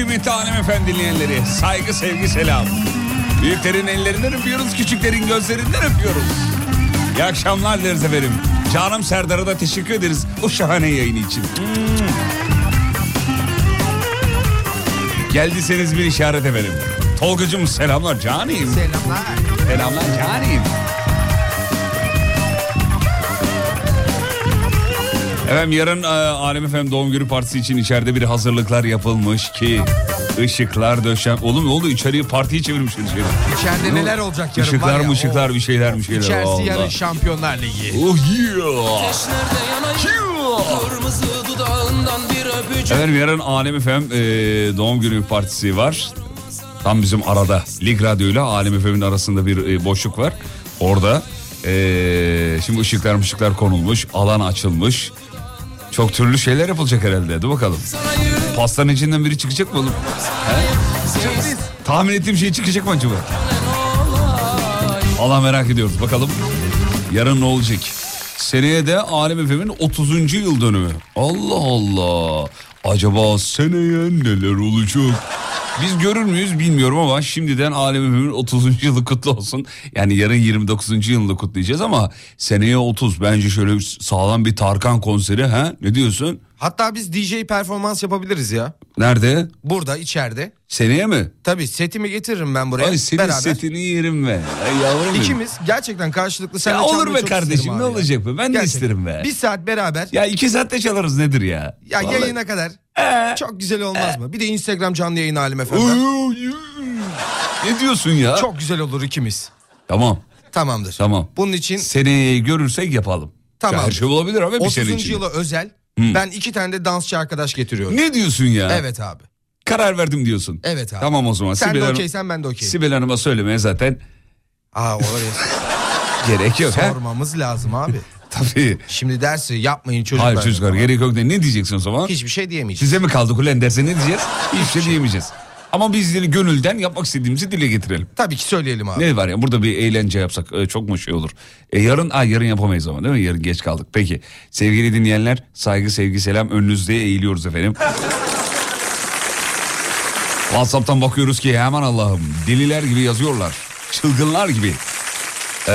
kıymetli hanımefendi dinleyenleri. Saygı sevgi selam. Büyüklerin ellerinden öpüyoruz, küçüklerin gözlerinden öpüyoruz. İyi akşamlar dileriz efendim. Canım Serdar'a da teşekkür ederiz o şahane yayını için. Hmm. Geldiyseniz bir işaret efendim. Tolgacığım selamlar canim. Selamlar. Selamlar canim. Efendim yarın e, Alem Efem doğum günü partisi için içeride bir hazırlıklar yapılmış ki ışıklar döşen... Oğlum ne oldu içeriye partiyi çevirmişler içeri. İçeride neler olacak yarın Işıklar var ya, mı ışıklar o- bir şeyler bir şeyler. İçerisi vallahi. yarın Şampiyonlar Ligi. Oh yeah. Kırmızı dudağından bir öpücük Efendim yarın Alem Efem e, doğum günü partisi var. Tam bizim arada Lig Radyo ile Alem Efem'in arasında bir e, boşluk var. Orada e, şimdi ışıklar ışıklar konulmuş, alan açılmış. Çok türlü şeyler yapılacak herhalde. Hadi bakalım. Pastanın içinden biri çıkacak mı oğlum? Tahmin ettiğim şey çıkacak mı acaba? Allah merak ediyoruz. Bakalım yarın ne olacak? Seneye de Alem Efem'in 30. yıl dönümü. Allah Allah. Acaba seneye neler olacak? Biz görür müyüz bilmiyorum ama şimdiden Alem Efem'in 30. yılı kutlu olsun. Yani yarın 29. yılını kutlayacağız ama seneye 30. Bence şöyle sağlam bir Tarkan konseri ha? Ne diyorsun? Hatta biz DJ performans yapabiliriz ya. Nerede? Burada içeride. Seneye mi? Tabii setimi getiririm ben buraya. Ay senin beraber. setini yerim be. Ay yavrum. İkimiz gerçekten karşılıklı seninle Ya olur be kardeşim, ne abi ya. olacak be? Ben de isterim be. Bir saat beraber. Ya iki saatte çalarız nedir ya? Ya Vallahi. yayına kadar. Ee. Çok güzel olmaz mı? Bir de Instagram canlı yayın halim efendim. ne diyorsun ya? Çok güzel olur ikimiz. Tamam Tamamdır. tamam. Bunun için Seneyi görürsek yapalım. Tamam. Her şey olabilir abi bir 30. sene için. yıla özel ben iki tane de dansçı arkadaş getiriyorum. Ne diyorsun ya? Evet abi. Karar verdim diyorsun. Evet abi. Tamam o zaman. Sen Sibel de okeysen ben de okeyim. Sibel Hanım'a söylemeye zaten Aa oraya gerek yok. ha? sormamız lazım abi. Tabii. Şimdi dersi yapmayın çocuklar. Hayır çocuklar gerek yok. de Ne diyeceksin o zaman? Hiçbir şey diyemeyeceğiz. Size mi kaldı ulan derse ne diyeceğiz? Hiçbir şey diyemeyeceğiz. Ama bizleri gönülden yapmak istediğimizi dile getirelim. Tabii ki söyleyelim abi. Ne var ya burada bir eğlence yapsak e, çok mu şey olur? E, yarın ay yarın yapamayız ama değil mi? Yarın geç kaldık. Peki sevgili dinleyenler saygı sevgi selam önünüzde eğiliyoruz efendim. WhatsApp'tan bakıyoruz ki hemen Allah'ım deliler gibi yazıyorlar. Çılgınlar gibi. Ee,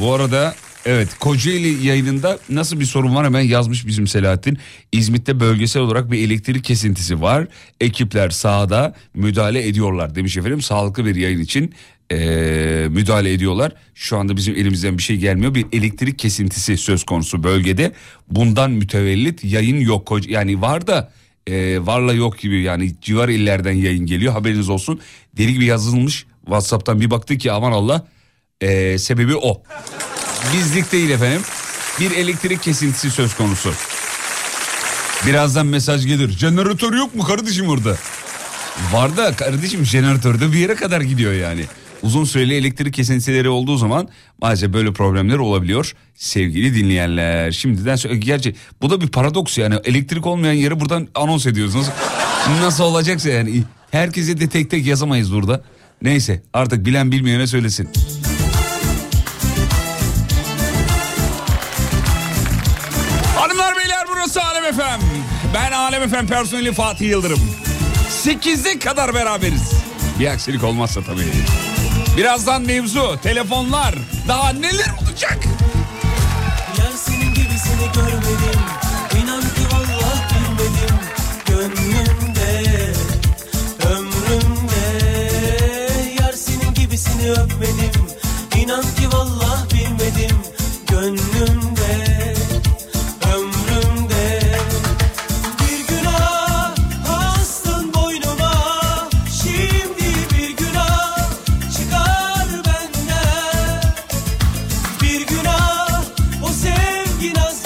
bu arada evet Kocaeli yayınında nasıl bir sorun var hemen yazmış bizim Selahattin. İzmit'te bölgesel olarak bir elektrik kesintisi var. Ekipler sahada müdahale ediyorlar demiş efendim. Sağlıklı bir yayın için ee, müdahale ediyorlar. Şu anda bizim elimizden bir şey gelmiyor. Bir elektrik kesintisi söz konusu bölgede. Bundan mütevellit yayın yok. Yani var da e, varla yok gibi yani civar illerden yayın geliyor haberiniz olsun. Deli gibi yazılmış Whatsapp'tan bir baktık ki aman Allah e, sebebi o. Bizlik değil efendim bir elektrik kesintisi söz konusu. Birazdan mesaj gelir jeneratör yok mu kardeşim orada? Var da kardeşim jeneratörde bir yere kadar gidiyor yani. Uzun süreli elektrik kesintileri olduğu zaman maalesef böyle problemler olabiliyor sevgili dinleyenler. Şimdiden gerçi bu da bir paradoks yani elektrik olmayan yeri buradan anons ediyoruz. Nasıl, nasıl olacaksa yani herkese de tek tek yazamayız burada. Neyse artık bilen bilmeyene söylesin. FM. Ben Alem FM personeli Fatih Yıldırım. 8'e kadar beraberiz. Bir aksilik olmazsa tabii. Birazdan mevzu, telefonlar, daha neler olacak? Yar senin gibisini görmedim İnan ki vallahi bilmedim Gönlümde Ömrümde Yar senin gibisini öpmedim İnan ki vallahi bilmedim Gönlümde sevgi naz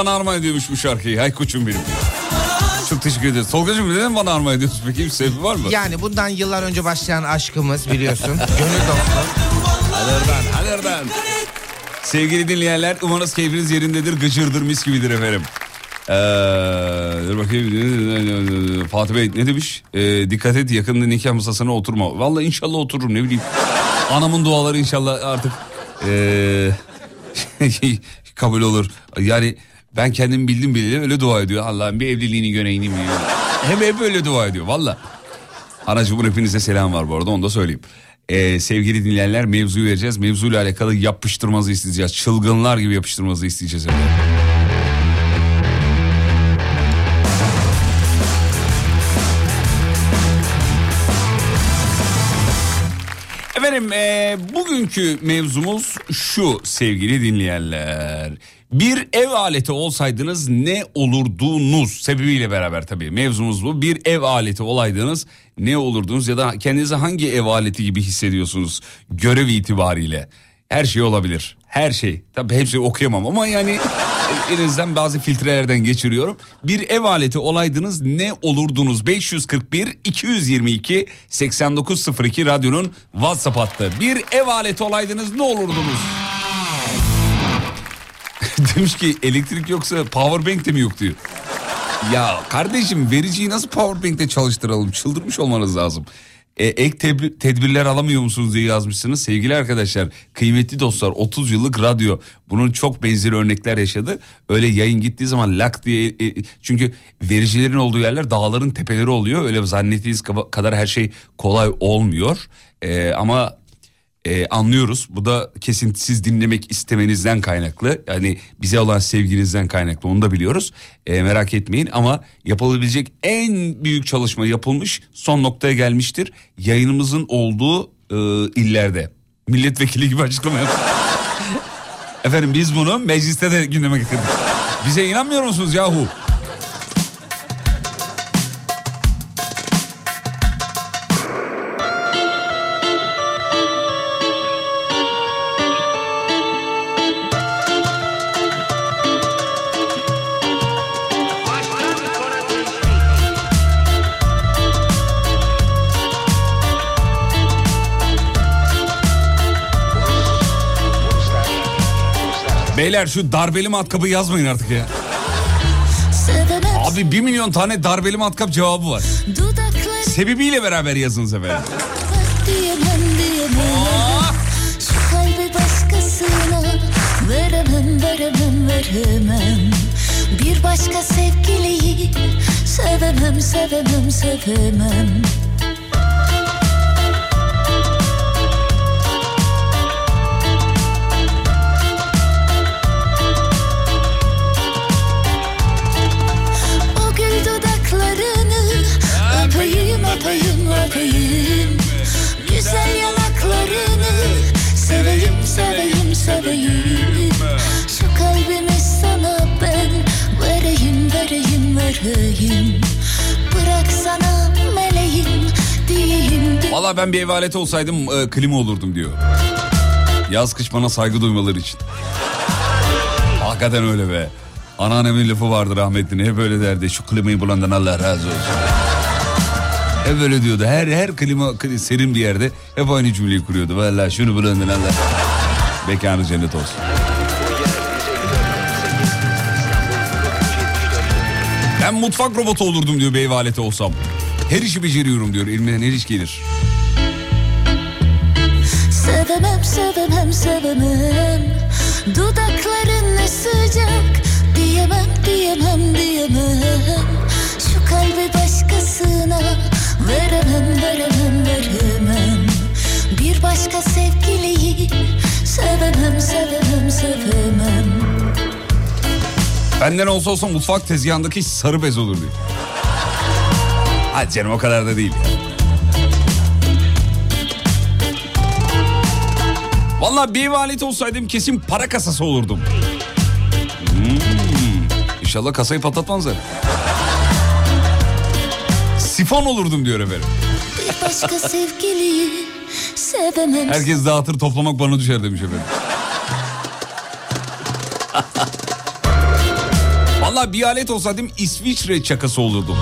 bana armağan ediyormuş bu şarkıyı. Hay koçum benim. Çok teşekkür ederiz. Tolgacığım neden bana armağan ediyorsun peki? Bir sebebi var mı? Yani bundan yıllar önce başlayan aşkımız biliyorsun. Gönül dostu. Alırdan, alırdan. Sevgili dinleyenler umarız keyfiniz yerindedir, gıcırdır, mis gibidir efendim. Ee, dur bakayım. Fatih Bey ne demiş? Ee, dikkat et yakında nikah masasına oturma. Vallahi inşallah otururum ne bileyim. Anamın duaları inşallah artık ee, kabul olur. Yani ben kendim bildim bileli öyle dua ediyor. Allah'ım bir evliliğini göreyim diyor. Hem hep öyle dua ediyor valla. Anacığımın hepinize selam var bu arada onu da söyleyeyim. Ee, sevgili dinleyenler mevzuyu vereceğiz. Mevzuyla alakalı yapıştırmanızı isteyeceğiz. Çılgınlar gibi yapıştırmanızı isteyeceğiz. efendim. Efendim e, bugünkü mevzumuz şu sevgili dinleyenler. Bir ev aleti olsaydınız ne olurdunuz sebebiyle beraber tabii mevzumuz bu. Bir ev aleti olaydınız ne olurdunuz ya da kendinizi hangi ev aleti gibi hissediyorsunuz görev itibariyle. Her şey olabilir. Her şey. Tabii hepsini okuyamam ama yani elinizden bazı filtrelerden geçiriyorum. Bir ev aleti olaydınız ne olurdunuz? 541 222 8902 radyonun WhatsApp hattı. Bir ev aleti olaydınız ne olurdunuz? Demiş ki elektrik yoksa power bank de mi yok diyor. Ya kardeşim vericiyi nasıl power bank'te çalıştıralım? Çıldırmış olmanız lazım. E, ek tedbir- tedbirler alamıyor musunuz diye yazmışsınız. Sevgili arkadaşlar, kıymetli dostlar 30 yıllık radyo bunun çok benzeri örnekler yaşadı. Öyle yayın gittiği zaman lak diye e, çünkü vericilerin olduğu yerler dağların tepeleri oluyor. Öyle zannettiğiniz kadar her şey kolay olmuyor. E, ama e, anlıyoruz. Bu da kesintisiz dinlemek istemenizden kaynaklı. Yani bize olan sevginizden kaynaklı onu da biliyoruz. E, merak etmeyin ama yapılabilecek en büyük çalışma yapılmış son noktaya gelmiştir. Yayınımızın olduğu e, illerde. Milletvekili gibi açıklama yaptı. Efendim biz bunu mecliste de gündeme getirdik. Bize inanmıyor musunuz yahu? Beyler şu darbeli matkabı yazmayın artık ya. Abi bir milyon tane darbeli matkap cevabı var. Sebebiyle beraber yazınız efendim. Bir başka sevgiliyi sevemem sevemem sevemem seveyim Şu kalbimi sana ben vereyim vereyim vereyim Bırak sana meleğim diyeyim di- Valla ben bir ev aleti olsaydım e, klima olurdum diyor. Yaz kış bana saygı duymaları için. Hakikaten öyle be. Anneannemin lafı vardı rahmetli. Hep böyle derdi. Şu klimayı bulandan Allah razı olsun. Hep böyle diyordu. Her her klima kli- serin bir yerde hep aynı cümleyi kuruyordu. Valla şunu bulandan Allah. Mekanı cennet olsun. Ben mutfak robotu olurdum diyor bir ev olsam. Her işi beceriyorum diyor. Elimden her iş gelir. Sevemem sevemem sevemem Dudakların ne sıcak Diyemem diyemem diyemem Şu kalbi başkasına Veremem veremem veremem Bir başka sevgiliyi Sevemem sevemem sevemem Benden olsa olsa mutfak tezgahındaki sarı bez olur diyor. Hadi canım o kadar da değil. ya. Vallahi bir ev olsaydım kesin para kasası olurdum. Hmm, İnşallah kasayı patlatmazlar. Sifon olurdum diyor efendim. Bir başka sevgiliyi Sevemem Herkes dağıtır toplamak bana düşer demiş efendim. Vallahi bir alet olsaydım İsviçre çakası olurdum.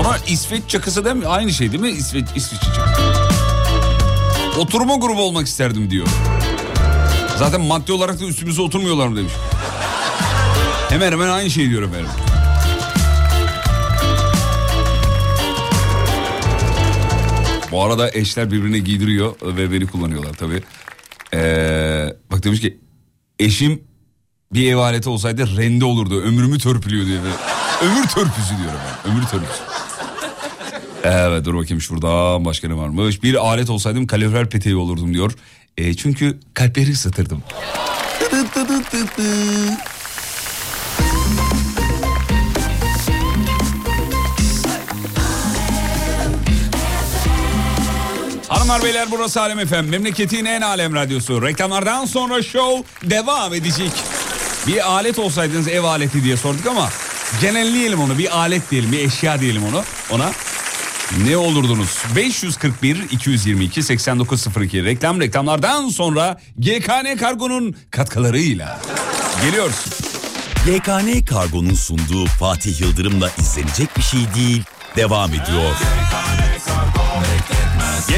Ona İsveç çakası değil mi? Aynı şey değil mi? İsveç, İsviçre çakası. Oturma grubu olmak isterdim diyor. Zaten maddi olarak da üstümüze oturmuyorlar mı demiş. Hemen hemen aynı şey diyor efendim. Bu arada eşler birbirine giydiriyor ve beni kullanıyorlar tabii. Ee, bak demiş ki eşim bir ev aleti olsaydı rende olurdu. Ömrümü törpülüyor diyor. Ömür törpüsü diyorum ben. Ömür törpüsü. Evet dur bakayım şurada başka ne varmış. Bir alet olsaydım kalorifer peteği olurdum diyor. E, çünkü kalpleri ısıtırdım. Hanımlar beyler burası Alem Efem. Memleketin en alem radyosu. Reklamlardan sonra show devam edecek. Bir alet olsaydınız ev aleti diye sorduk ama genelleyelim onu. Bir alet diyelim, bir eşya diyelim onu ona. Ne olurdunuz? 541 222 8902 reklam reklamlardan sonra GKN Kargo'nun katkılarıyla geliyoruz. YKN Kargo'nun sunduğu Fatih Yıldırım'la izlenecek bir şey değil. Devam ediyor.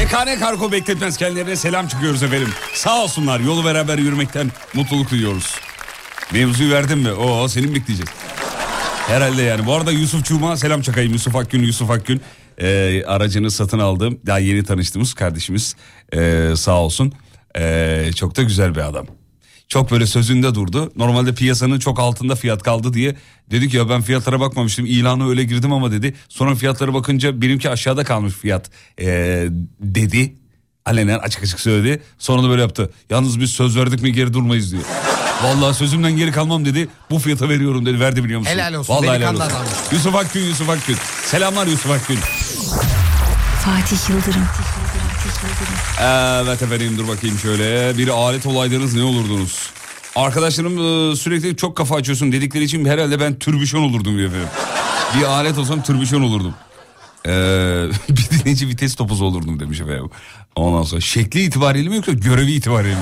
YKN Kargo bekletmez kendilerine selam çıkıyoruz efendim. Sağ olsunlar yolu beraber yürümekten mutluluk duyuyoruz. Mevzuyu verdim mi? Oo senin bekleyeceğiz. Herhalde yani. Bu arada Yusuf Çuğma selam çakayım. Yusuf Akgün, Yusuf Akgün. Ee, aracını satın aldım. Daha yeni tanıştığımız kardeşimiz. Ee, sağ olsun. Ee, çok da güzel bir adam. Çok böyle sözünde durdu. Normalde piyasanın çok altında fiyat kaldı diye. Dedi ki ya ben fiyatlara bakmamıştım. İlanı öyle girdim ama dedi. Sonra fiyatlara bakınca benimki aşağıda kalmış fiyat ee, dedi. Alenen açık açık söyledi. Sonra da böyle yaptı. Yalnız biz söz verdik mi geri durmayız diyor. Vallahi sözümden geri kalmam dedi. Bu fiyata veriyorum dedi. Verdi biliyor musun? Helal olsun, Vallahi helal olsun. Yusuf Akgün, Yusuf Akgün. Selamlar Yusuf Akgün. Fatih Yıldırım. Evet efendim dur bakayım şöyle. Bir alet olaydınız ne olurdunuz? Arkadaşlarım e, sürekli çok kafa açıyorsun dedikleri için herhalde ben türbüşon olurdum diyor efendim. Bir alet olsam türbüşon olurdum. Ee, bir dinleyici vites topuzu olurdum demiş efendim. Ondan sonra şekli itibariyle mi yoksa görevi itibariyle mi?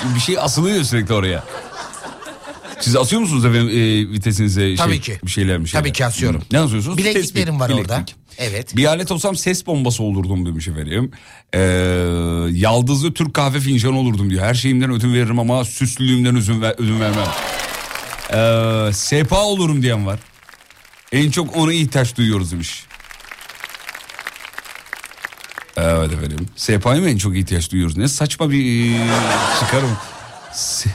Çünkü bir şey asılıyor sürekli oraya. Siz asıyor musunuz efendim e, vitesinize Tabii şey, ki. bir şeyler mi şeyler? Tabii ki asıyorum. Ne asıyorsunuz? Bilekliklerim var orada. Evet. Bir alet olsam ses bombası olurdum demiş efendim. Ee, yaldızlı Türk kahve fincanı olurdum diyor. Her şeyimden ödün veririm ama süslülüğümden ödün, ver, ödün vermem. Ee, sepa olurum diyen var. En çok ona ihtiyaç duyuyoruz demiş. Evet efendim. Sehpa'ya mı en çok ihtiyaç duyuyoruz? Ne saçma bir çıkarım. Se-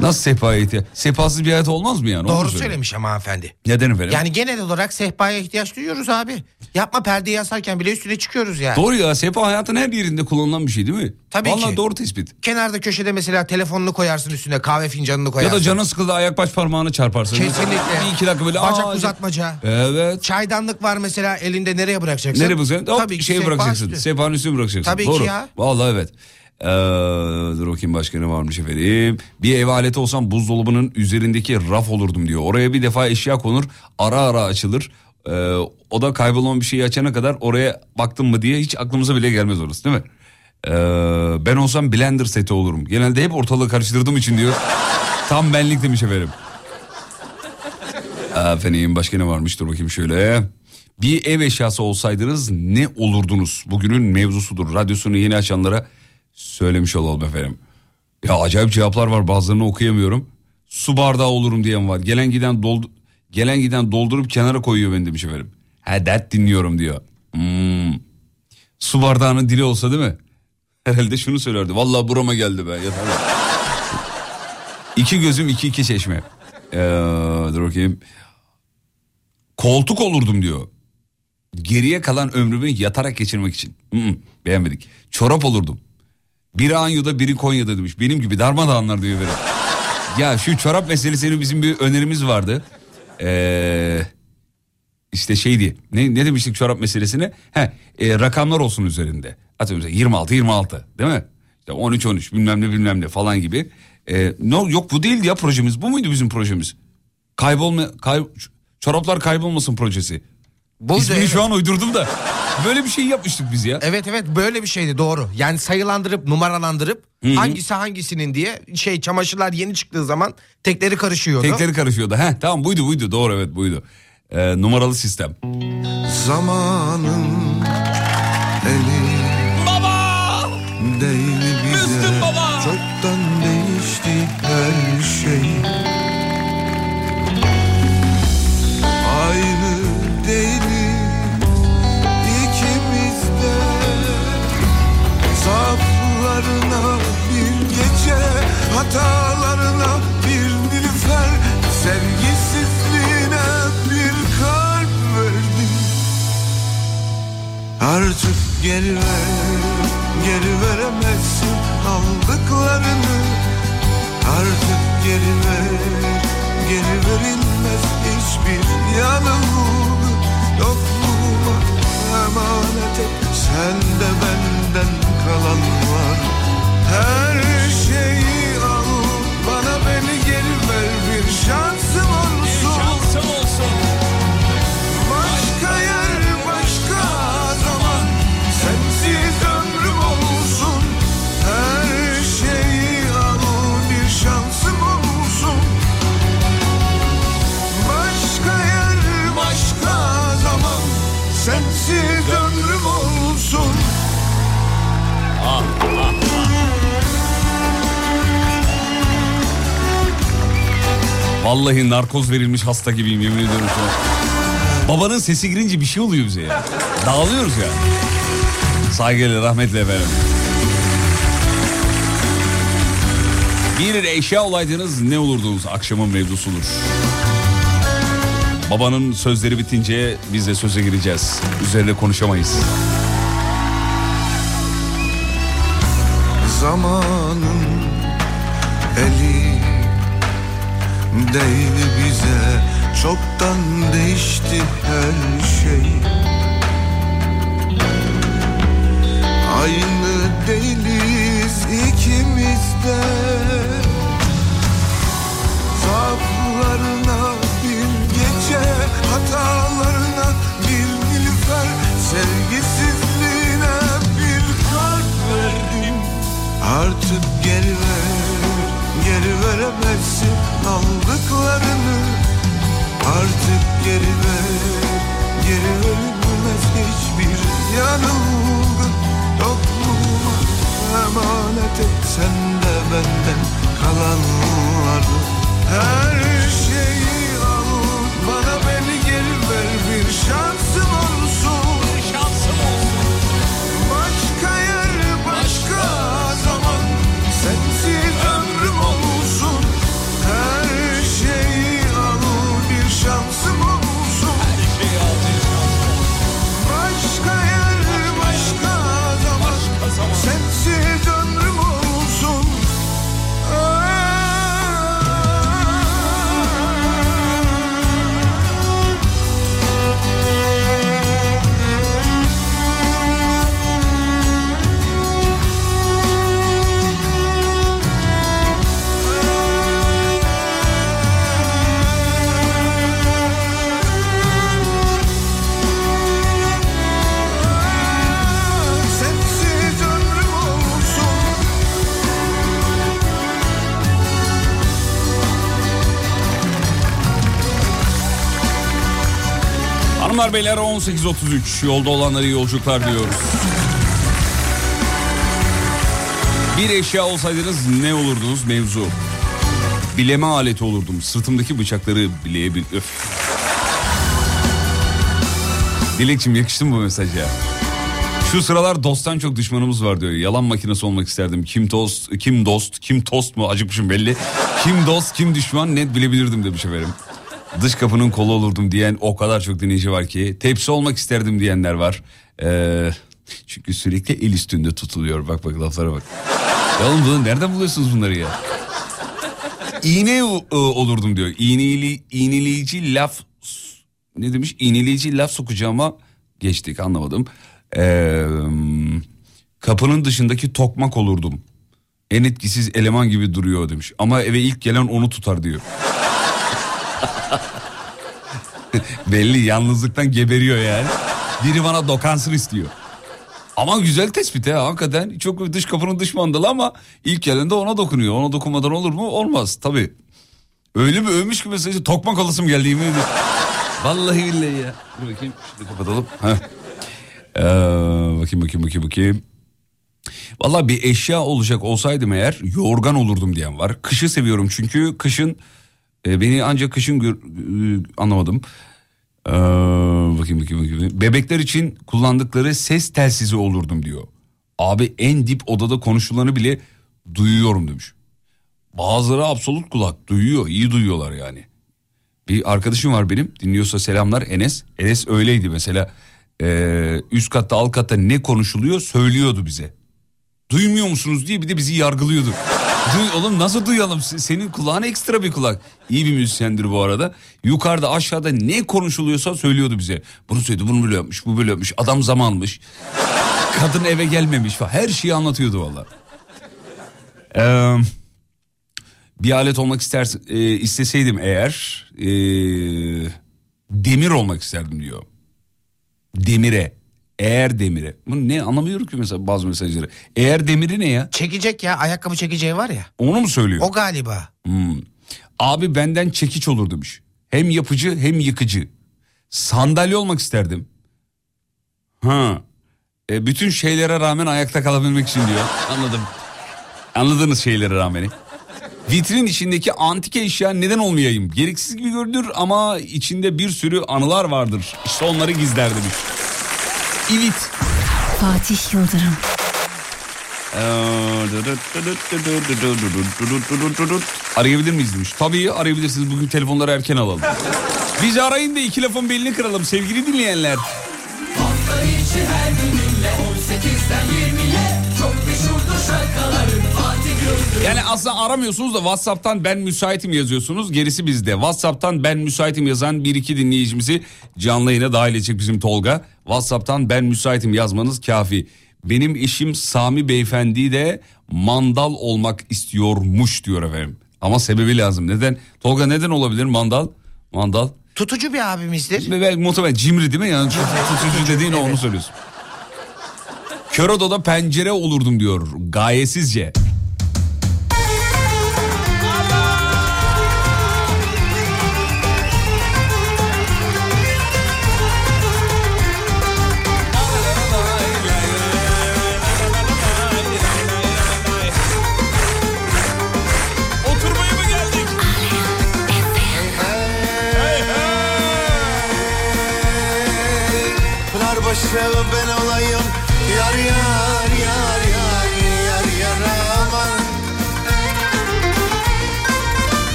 Nasıl sehpaya ihtiyaç? Sehpasız bir hayat olmaz mı yani? Doğru söyle. söylemiş ama hanımefendi. Neden efendim? Yani genel olarak sehpaya ihtiyaç duyuyoruz abi. Yapma perdeyi asarken bile üstüne çıkıyoruz yani. Doğru ya sehpa hayatın her yerinde kullanılan bir şey değil mi? Tabii Vallahi ki. doğru tespit. Kenarda köşede mesela telefonunu koyarsın üstüne kahve fincanını Ya koyarsın. da canın sıkıldı ayak baş parmağını çarparsın. Kesinlikle. Bir iki dakika böyle. Bacak aa, uzatmaca. Evet. Çaydanlık var mesela elinde nereye bırakacaksın? Nereye bırakacaksın? Hop, Tabii ki şey bırakacaksın. üstü. Sehpanın üstüne bırakacaksın. Tabii ki Doğru. ya. Vallahi evet. Ee, dur bakayım başka ne varmış efendim. Bir ev aleti olsam buzdolabının üzerindeki raf olurdum diyor. Oraya bir defa eşya konur ara ara açılır. Ee, o da kaybolan bir şeyi açana kadar oraya baktım mı diye hiç aklımıza bile gelmez orası değil mi? Ee, ben olsam blender seti olurum. Genelde hep ortalığı karıştırdığım için diyor. Tam benlik demiş efendim. Efendim başka ne varmış dur bakayım şöyle. Bir ev eşyası olsaydınız ne olurdunuz? Bugünün mevzusudur. Radyosunu yeni açanlara söylemiş olalım efendim. Ya acayip cevaplar var bazılarını okuyamıyorum. Su bardağı olurum diyen var. Gelen giden doldu gelen giden doldurup kenara koyuyor beni demiş efendim. Ha dert dinliyorum diyor. Hmm. Su bardağının dili olsa değil mi? Herhalde şunu söylerdi. Vallahi burama geldi be. İki gözüm iki iki çeşme. Ee, dur bakayım. Koltuk olurdum diyor. Geriye kalan ömrümü yatarak geçirmek için. Hı, beğenmedik. Çorap olurdum. Biri Anya'da biri Konya'da demiş. Benim gibi darmadağınlar diyor böyle. ya şu çorap meselesini bizim bir önerimiz vardı. Ee, işte şeydi. Ne, ne demiştik çorap meselesine? He, e, rakamlar olsun üzerinde. Atıyorum mesela 26 26 değil mi? İşte 13 13 bilmem ne bilmem ne falan gibi. Ee, no, yok bu değildi ya projemiz. Bu muydu bizim projemiz? Kaybolma kay, çoraplar kaybolmasın projesi. Buydu, İsmini şu an uydurdum da. Böyle bir şey yapmıştık biz ya. Evet evet böyle bir şeydi doğru. Yani sayılandırıp numaralandırıp hangisi hangisinin diye şey çamaşırlar yeni çıktığı zaman tekleri karışıyordu. Tekleri karışıyordu. Heh, tamam buydu buydu doğru evet buydu. Ee, numaralı sistem. Zamanın Hatalarına bir nilüfer Sevgisizliğine bir kalp verdim Artık geri ver, geri veremezsin aldıklarını. Artık geri ver, geri verilmez hiçbir yanılgı Yokluğuma emanet et Sen de benden kalan var. Her şeyi Vallahi narkoz verilmiş hasta gibiyim yemin ediyorum şu an. Babanın sesi girince bir şey oluyor bize ya. Dağılıyoruz ya. Saygıyla rahmetle efendim. Bir eşya olaydınız ne olurdunuz akşamın mevzusudur. Babanın sözleri bitince biz de söze gireceğiz. Üzerine konuşamayız. Zamanın eli değdi bize Çoktan değişti her şey. Aynı değiliz ikimiz de. Zaaflarına bir gece Hatalarına bir nilüfer Sevgisizliğine bir kalp verdim. Artık geri ver, geri veremezsin aldıklarını. Artık geri ver, geri verilmez hiçbir yanılgı Yokluğuma emanet et sen de benden kalanları Her şeyi al, bana beni geri ver bir şansım Hanımlar beyler 18.33 yolda olanlara iyi yolculuklar diliyoruz. Bir eşya olsaydınız ne olurdunuz mevzu? Bileme aleti olurdum. Sırtımdaki bıçakları bileyebil... Öf. Dilekçim yakıştı mı bu mesaj ya? Şu sıralar dosttan çok düşmanımız var diyor. Yalan makinesi olmak isterdim. Kim dost, kim dost, kim tost mu acıkmışım belli. Kim dost, kim düşman net bilebilirdim demiş efendim. Dış kapının kolu olurdum diyen o kadar çok dinleyici var ki. Tepsi olmak isterdim diyenler var. Ee, çünkü sürekli el üstünde tutuluyor. Bak bak laflara bak. Ya oğlum bunu nereden buluyorsunuz bunları ya? İğne e, olurdum diyor. İğneli, iğneleyici laf ne demiş? İğneleyici laf sokacağıma geçtik anlamadım. Ee, kapının dışındaki tokmak olurdum. En etkisiz eleman gibi duruyor demiş. Ama eve ilk gelen onu tutar diyor. Belli yalnızlıktan geberiyor yani. Biri bana dokansın istiyor. Ama güzel tespit ha hakikaten. Çok dış kapının dış mandalı ama ilk gelen de ona dokunuyor. Ona dokunmadan olur mu? Olmaz tabii. Öyle bir övmüş ki mesajı tokmak alasım geldi yemin. Vallahi billahi ya. Dur bakayım şunu kapatalım. Ee, bakayım bakayım bakayım bakayım. Vallahi bir eşya olacak olsaydım eğer yorgan olurdum diyen var. Kışı seviyorum çünkü kışın e, beni ancak kışın gör, e, anlamadım. Ee, bakayım bakayım bakayım. Bebekler için kullandıkları ses telsizi olurdum diyor. Abi en dip odada konuşulanı bile duyuyorum demiş. Bazıları absolut kulak duyuyor iyi duyuyorlar yani. Bir arkadaşım var benim dinliyorsa selamlar Enes. Enes öyleydi mesela Ee, üst katta alt katta ne konuşuluyor söylüyordu bize. Duymuyor musunuz diye bir de bizi yargılıyordu. Duy, oğlum nasıl duyalım? Se- Senin kulağın ekstra bir kulak. İyi bir müzisyendir bu arada. Yukarıda aşağıda ne konuşuluyorsa söylüyordu bize. Bunu söyledi, bunu böyle yapmış, bu böyle yapmış. Adam zamanmış. Kadın eve gelmemiş falan. Her şeyi anlatıyordu valla. Ee, bir alet olmak ister, e, isteseydim eğer e, demir olmak isterdim diyor. Demire. Eğer demire. Bunu ne anlamıyorum ki mesela bazı mesajları. Eğer demiri ne ya? Çekecek ya ayakkabı çekeceği var ya. Onu mu söylüyor? O galiba. Hmm. Abi benden çekiç olur demiş. Hem yapıcı hem yıkıcı. Sandalye olmak isterdim. Ha. E, bütün şeylere rağmen ayakta kalabilmek için diyor. Anladım. Anladığınız şeylere rağmen. Vitrin içindeki antike eşya neden olmayayım? Gereksiz gibi görünür ama içinde bir sürü anılar vardır. İşte onları gizler demiş. İvit. Fatih Yıldırım. Arayabilir miyiz demiş. Tabii arayabilirsiniz. Bugün telefonları erken alalım. Bizi arayın da iki lafın belini kıralım sevgili dinleyenler. Hafta içi her gününle 18'den 20'ye Çok Fatih Yıldırım Yani aslında aramıyorsunuz da WhatsApp'tan ben müsaitim yazıyorsunuz. Gerisi bizde. WhatsApp'tan ben müsaitim yazan bir iki dinleyicimizi canlı yayına dahil edecek bizim Tolga. WhatsApp'tan ben müsaitim yazmanız kafi. Benim eşim Sami Beyefendi de mandal olmak istiyormuş diyor efendim. Ama sebebi lazım. Neden? Tolga neden olabilir mandal? Mandal. Tutucu bir abimizdir. Ve belki muhtemelen cimri değil mi? Yani çok tutucu dediğin o, onu söylüyorsun. Kör odada pencere olurdum diyor gayesizce.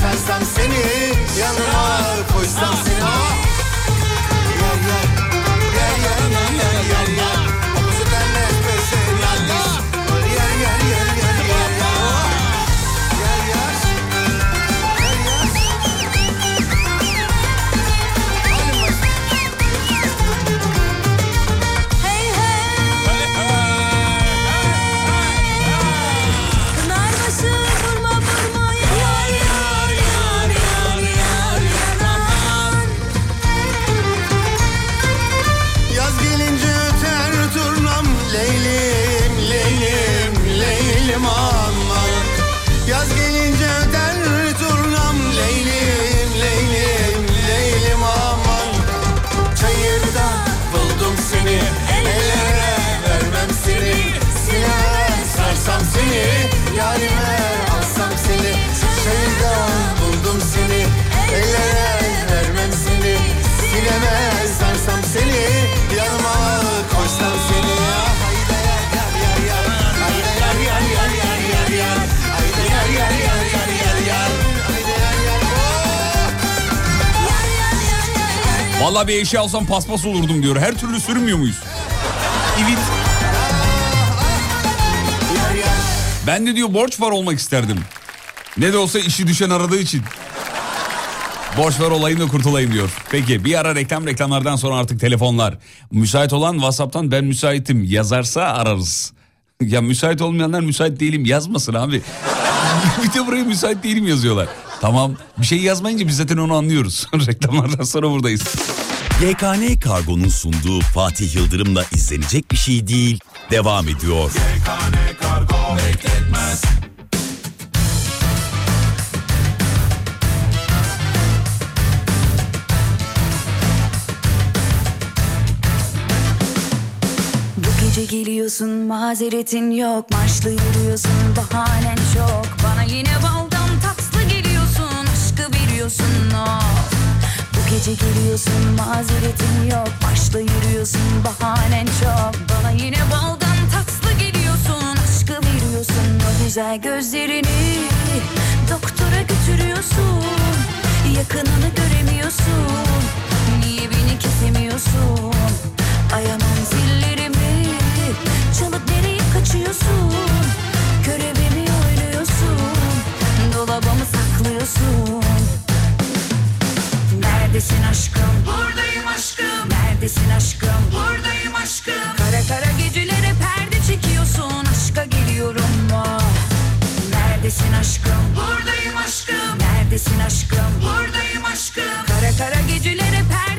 Sarsam seni yanıma koysam seni Vallahi bir eşya alsam paspas olurdum diyor. Her türlü sürmüyor muyuz? Evet. Ben de diyor borç var olmak isterdim. Ne de olsa işi düşen aradığı için. Borç var olayım da kurtulayım diyor. Peki bir ara reklam reklamlardan sonra artık telefonlar. Müsait olan WhatsApp'tan ben müsaitim yazarsa ararız. Ya müsait olmayanlar müsait değilim yazmasın abi. bir de buraya müsait değilim yazıyorlar. Tamam bir şey yazmayınca biz zaten onu anlıyoruz. Reklamlardan sonra buradayız. YKN Kargo'nun sunduğu Fatih Yıldırım'la izlenecek bir şey değil devam ediyor. Bu gece geliyorsun mazeretin yok. Maçlı yürüyorsun bahanen çok. Bana yine baldan tatlı geliyorsun Aşkı veriyorsun no. Bu gece geliyorsun mazeretin yok. Maçlı yürüyorsun bahanen çok. Bana yine baldan tatlı geliyorsun Aşkı veriyorsun. O güzel gözlerini Doktora götürüyorsun. Yakınını göremiyorsun. Niye beni kesemiyorsun? Ayağımın zillerimi Çalıp nereye kaçıyorsun Görevimi oynuyorsun Dolabımı saklıyorsun Neredesin aşkım? Buradayım aşkım. Neredesin aşkım? Buradayım aşkım. Kara kara gecelere perde çekiyorsun. Aşka geliyorum mu? Neredesin aşkım? Buradayım aşkım. Neredesin aşkım? Buradayım aşkım. Kara kara gecelere perde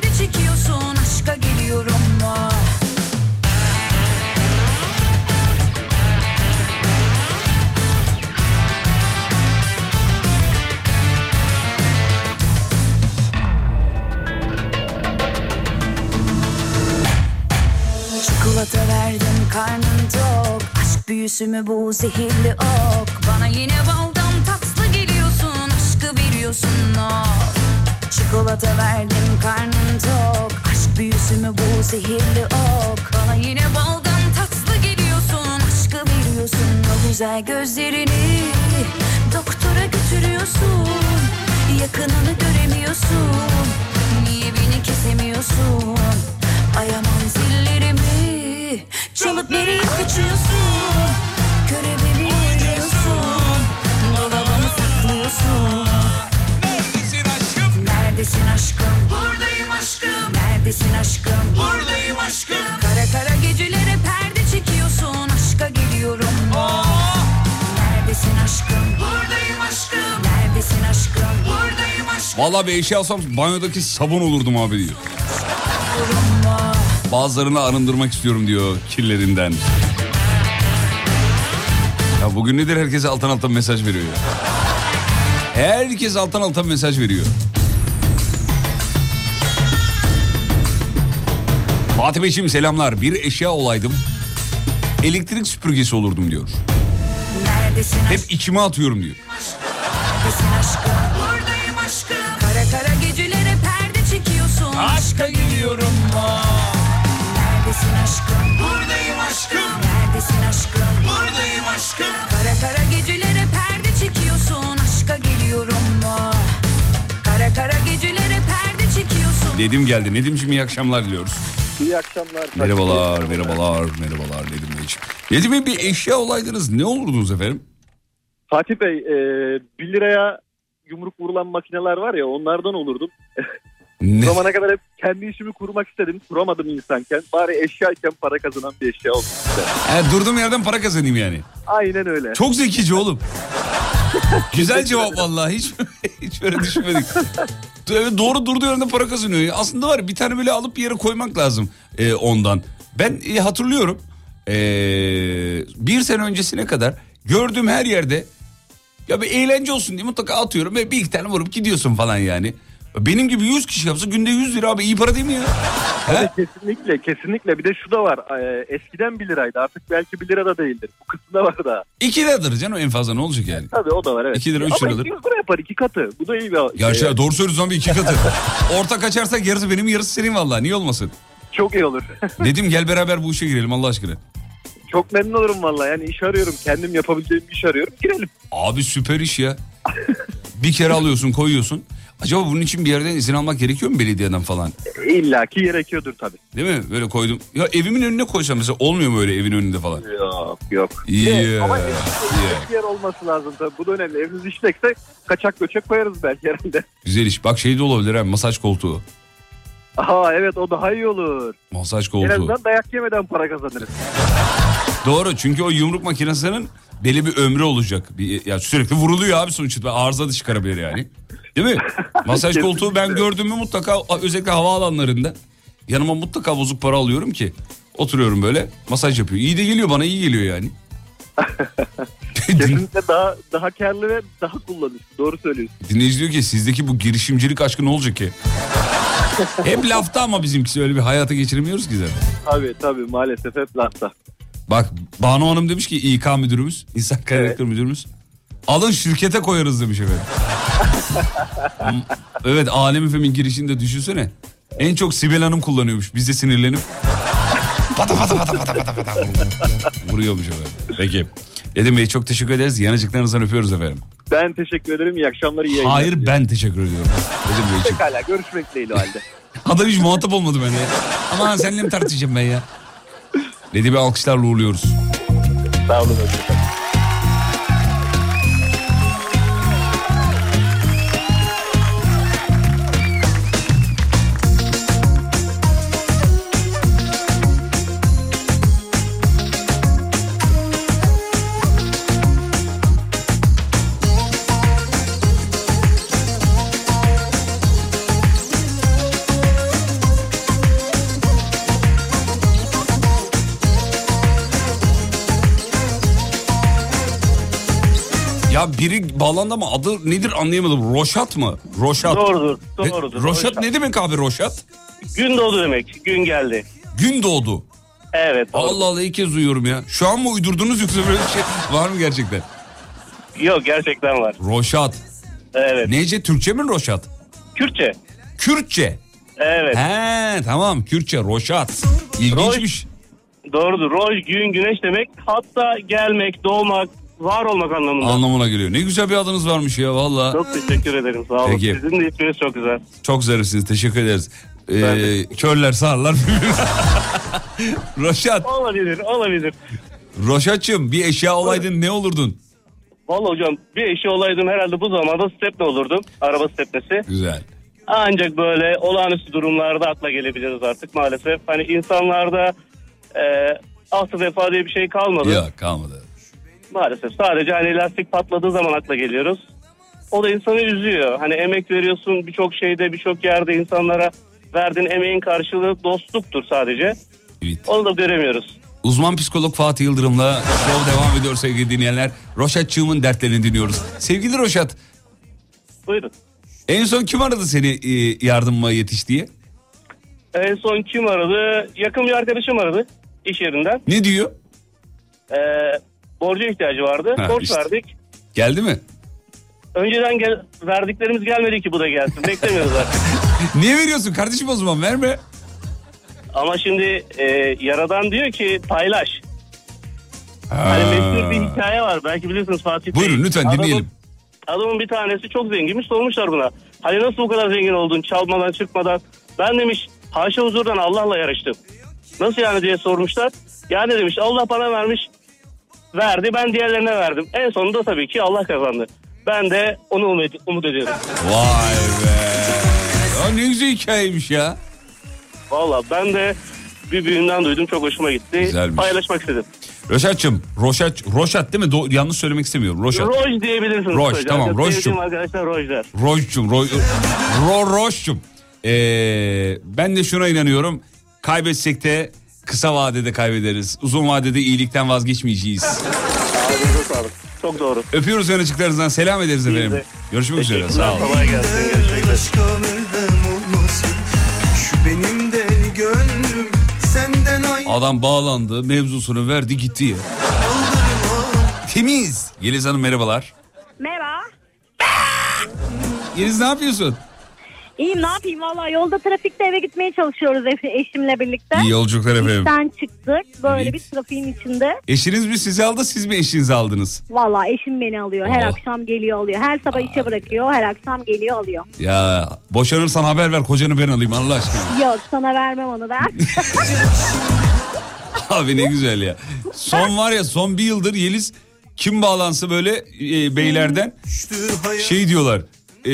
büyüsü mü bu zehirli ok. Bana yine baldan tatlı geliyorsun Aşkı veriyorsun of Çikolata verdim karnın tok. Aşk büyüsü mü bu zehirli ok. Bana yine baldan tatlı geliyorsun Aşkı veriyorsun. O güzel gözlerini Doktora götürüyorsun. Yakınını göremiyorsun. Niye beni kesemiyorsun? Ayamam zillerimi Çalıp nereye kaçıyorsun Görevimi oynuyorsun Dolabımı saklıyorsun Neredesin aşkım? Neredesin aşkım? Buradayım aşkım. Neredesin aşkım? Buradayım aşkım. Kara kara gecelere perde çekiyorsun. Aşka geliyorum mu? Neredesin aşkım? Buradayım aşkım. Neredesin aşkım? Buradayım aşkım. Vallahi bir eşya alsam banyodaki sabun olurdum abi diyor. Bazılarını arındırmak istiyorum diyor kirlerinden. Ya bugün nedir herkese alttan alttan mesaj veriyor ya. Herkes alttan alttan mesaj veriyor. Fatih Beyciğim selamlar. Bir eşya olaydım. Elektrik süpürgesi olurdum diyor. Neredesin aşkım? Hep içime atıyorum diyor. Aşkım? Buradayım aşkım. Kara kara gecelere perde çekiyorsun. Aşka geliyorum mu? Neredesin aşkım? Buradayım aşkım. Neredesin aşkım? Buradayım aşkım. Kara kara gecelere perde çekiyorsun. Aşka geliyorum mu? Kara kara gecelere perde çekiyorsun. Nedim geldi. Nedimciğim iyi akşamlar diliyoruz. İyi akşamlar. Merhabalar, merhabalar, merhabalar Nedim Beyciğim. Nedim Bey bir eşya olaydınız ne olurdunuz efendim? Fatih Bey, e, 1 liraya yumruk vurulan makineler var ya onlardan olurdum. Ne? Zamana kadar hep kendi işimi kurmak istedim. Kuramadım insanken. Bari eşyayken para kazanan bir eşya olsun istedim. He, durduğum yerden para kazanayım yani. Aynen öyle. Çok zekice oğlum. Güzel cevap vallahi hiç hiç böyle düşünmedik. Evet, doğru durduğu yerden para kazanıyor. Aslında var bir tane böyle alıp bir yere koymak lazım e, ondan. Ben e, hatırlıyorum e, bir sene öncesine kadar gördüğüm her yerde ya bir eğlence olsun diye mutlaka atıyorum ve bir iki tane vurup gidiyorsun falan yani. Benim gibi 100 kişi yapsa günde 100 lira abi iyi para değil mi ya? He? Kesinlikle kesinlikle. Bir de şu da var. e, eskiden 1 liraydı. Artık belki 1 lira da değildir. Bu kısımda var da. 2 liradır canım en fazla ne olacak yani? Tabii o da var evet. 2 lira, üç Ama liradır. 200 lira yapar iki katı. Bu da iyi bir Gerçi şey. doğru söylüyorsun abi iki katı. Orta kaçarsak yarısı benim yarısı senin vallahi niye olmasın? Çok iyi olur. Dedim gel beraber bu işe girelim Allah aşkına. Çok memnun olurum vallahi. Yani iş arıyorum. Kendim yapabileceğim bir iş arıyorum. Girelim. Abi süper iş ya. Bir kere alıyorsun koyuyorsun. Acaba bunun için bir yerden izin almak gerekiyor mu belediyeden falan? İlla ki gerekiyordur tabii. Değil mi? Böyle koydum. Ya evimin önüne koysam mesela olmuyor mu öyle evin önünde falan? Yok yok. Yeah, Ama yeah. bir yer olması lazım tabii. Bu da önemli. Eviniz işlekse kaçak göçek koyarız belki herhalde. Güzel iş. Bak şey de olabilir ha masaj koltuğu. Aha evet o daha iyi olur. Masaj En koltuğu. azından dayak yemeden para kazanırız. Doğru çünkü o yumruk makinesinin belli bir ömrü olacak. Bir, ya sürekli vuruluyor abi sonuçta. Arıza da çıkarabilir yani. Değil mi? Masaj koltuğu ben gördüğümü mutlaka özellikle havaalanlarında yanıma mutlaka bozuk para alıyorum ki oturuyorum böyle masaj yapıyor. İyi de geliyor bana iyi geliyor yani. Kesinlikle daha daha karlı ve daha kullanışlı. Doğru söylüyorsun. Dinleyici diyor ki sizdeki bu girişimcilik aşkı ne olacak ki? Hep lafta ama bizimkisi öyle bir hayata geçiremiyoruz ki zaten. Tabii tabii maalesef hep lafta. Bak Banu Hanım demiş ki İK müdürümüz, insan kaynakları müdürümüz. Alın şirkete koyarız demiş efendim. Evet Alem Efem'in girişinde düşünsene. En çok Sibel Hanım kullanıyormuş. Biz de sinirlenip pata pata pata pata pata pata vuruyormuş efendim. Peki. Edim Bey çok teşekkür ederiz. Yanıcıklarınızdan öpüyoruz efendim. Ben teşekkür ederim. İyi akşamlar, iyi yayınlar. Hayır ben teşekkür ediyorum. Edim Bey için. Pekala görüşmek dileğiyle o halde. Adam hiç muhatap olmadı benimle. Aman seninle mi tartışacağım ben ya? Dedi bir alkışlarla uğurluyoruz. Sağ olun. hoşçakalın. Ya biri bağlandı ama adı nedir anlayamadım. Roşat mı? Roşat. Doğrudur, Ne- doğrudur. Roşat ne demek abi Roşat? Gün doğdu demek, gün geldi. Gün doğdu. Evet. doğru. Allah Allah ilk kez duyuyorum ya. Şu an mı uydurdunuz yoksa böyle bir şey var mı gerçekten? Yok gerçekten var. Roşat. Evet. Neyce Türkçe mi Roşat? Kürtçe. Kürtçe. Evet. He tamam Kürtçe Roşat. İlginçmiş. Doğrudur. Roj, gün, güneş demek. Hatta gelmek, doğmak, var olmak anlamında. Anlamına geliyor. Ne güzel bir adınız varmış ya valla. Çok teşekkür ederim. Sağ olun. Peki. Sizin de isminiz çok güzel. Çok zarifsiniz teşekkür ederiz. Ee, körler sağırlar. Roşat. Olabilir, olabilir. Roşatçım bir eşya olaydın ne olurdun? Vallahi hocam bir eşi olaydım herhalde bu zamanda stepne olurdum. Araba stepnesi. Güzel. Ancak böyle olağanüstü durumlarda akla gelebiliriz artık maalesef. Hani insanlarda e, asıl vefa diye bir şey kalmadı. Yok kalmadı. Maalesef sadece hani lastik patladığı zaman akla geliyoruz. O da insanı üzüyor. Hani emek veriyorsun birçok şeyde birçok yerde insanlara verdiğin emeğin karşılığı dostluktur sadece. Evet. Onu da göremiyoruz. Uzman psikolog Fatih Yıldırım'la show devam ediyor sevgili dinleyenler. Roşatçığımın dertlerini dinliyoruz. Sevgili Roşat Buyurun. en son kim aradı seni e, yardıma yetiş diye? En son kim aradı? Yakın bir arkadaşım aradı iş yerinden. Ne diyor? Ee, borca ihtiyacı vardı. Ha, Borç işte. verdik. Geldi mi? Önceden gel, verdiklerimiz gelmedi ki bu da gelsin. Beklemiyoruz artık. Niye veriyorsun kardeşim o zaman verme. Ama şimdi e, yaradan diyor ki paylaş. Hani meşhur bir hikaye var. Belki bilirsiniz Fatih Bey. Buyurun lütfen Adamın- dinleyelim. Adamın bir tanesi çok zenginmiş sormuşlar buna. Hani nasıl bu kadar zengin oldun çalmadan çıkmadan. Ben demiş haşa huzurdan Allah'la yarıştım. Nasıl yani diye sormuşlar. Yani demiş Allah bana vermiş verdi ben diğerlerine verdim. En sonunda tabii ki Allah kazandı. Ben de onu umut, umut ediyorum. Vay be. Ya ne güzel hikayeymiş ya. Valla ben de bir büyüğümden duydum çok hoşuma gitti. Güzelmiş. Paylaşmak istedim. Roşatçım, Roşat, Roşat değil mi? Do- yanlış söylemek istemiyorum. Roşat. Roj diyebilirsiniz. Roj, kısaca. tamam, Roj'cum. arkadaşlar Rojlar. Rojcum, Ro, Ro, Roşcum. Ee, ben de şuna inanıyorum. Kaybetsek de kısa vadede kaybederiz. Uzun vadede iyilikten vazgeçmeyeceğiz. Ağzınıza sağlık. Çok doğru. Öpüyoruz yanıcıklarınızdan. Selam ederiz Biz efendim. de. Görüşmek üzere. Sağ olun. Kolay gelsin. Görüşmek üzere. Adam bağlandı, mevzusunu verdi gitti ya. Temiz. Yeliz Hanım merhabalar. Merhaba. Yeliz ne yapıyorsun? İyiyim ne yapayım valla yolda trafikte eve gitmeye çalışıyoruz eş- eşimle birlikte. İyi yolculuklar efendim. İşten çıktık böyle Evet. bir trafiğin içinde. Eşiniz mi sizi aldı siz mi eşinizi aldınız? Valla eşim beni alıyor. Her Oh. akşam geliyor alıyor. Her sabah işe bırakıyor. Her akşam geliyor alıyor. Ya boşanırsan haber ver kocanı ben alayım Allah aşkına. Yok sana vermem onu ben. Abi ne güzel ya. Son var ya son bir yıldır Yeliz kim bağlansa böyle e, beylerden şey diyorlar. E,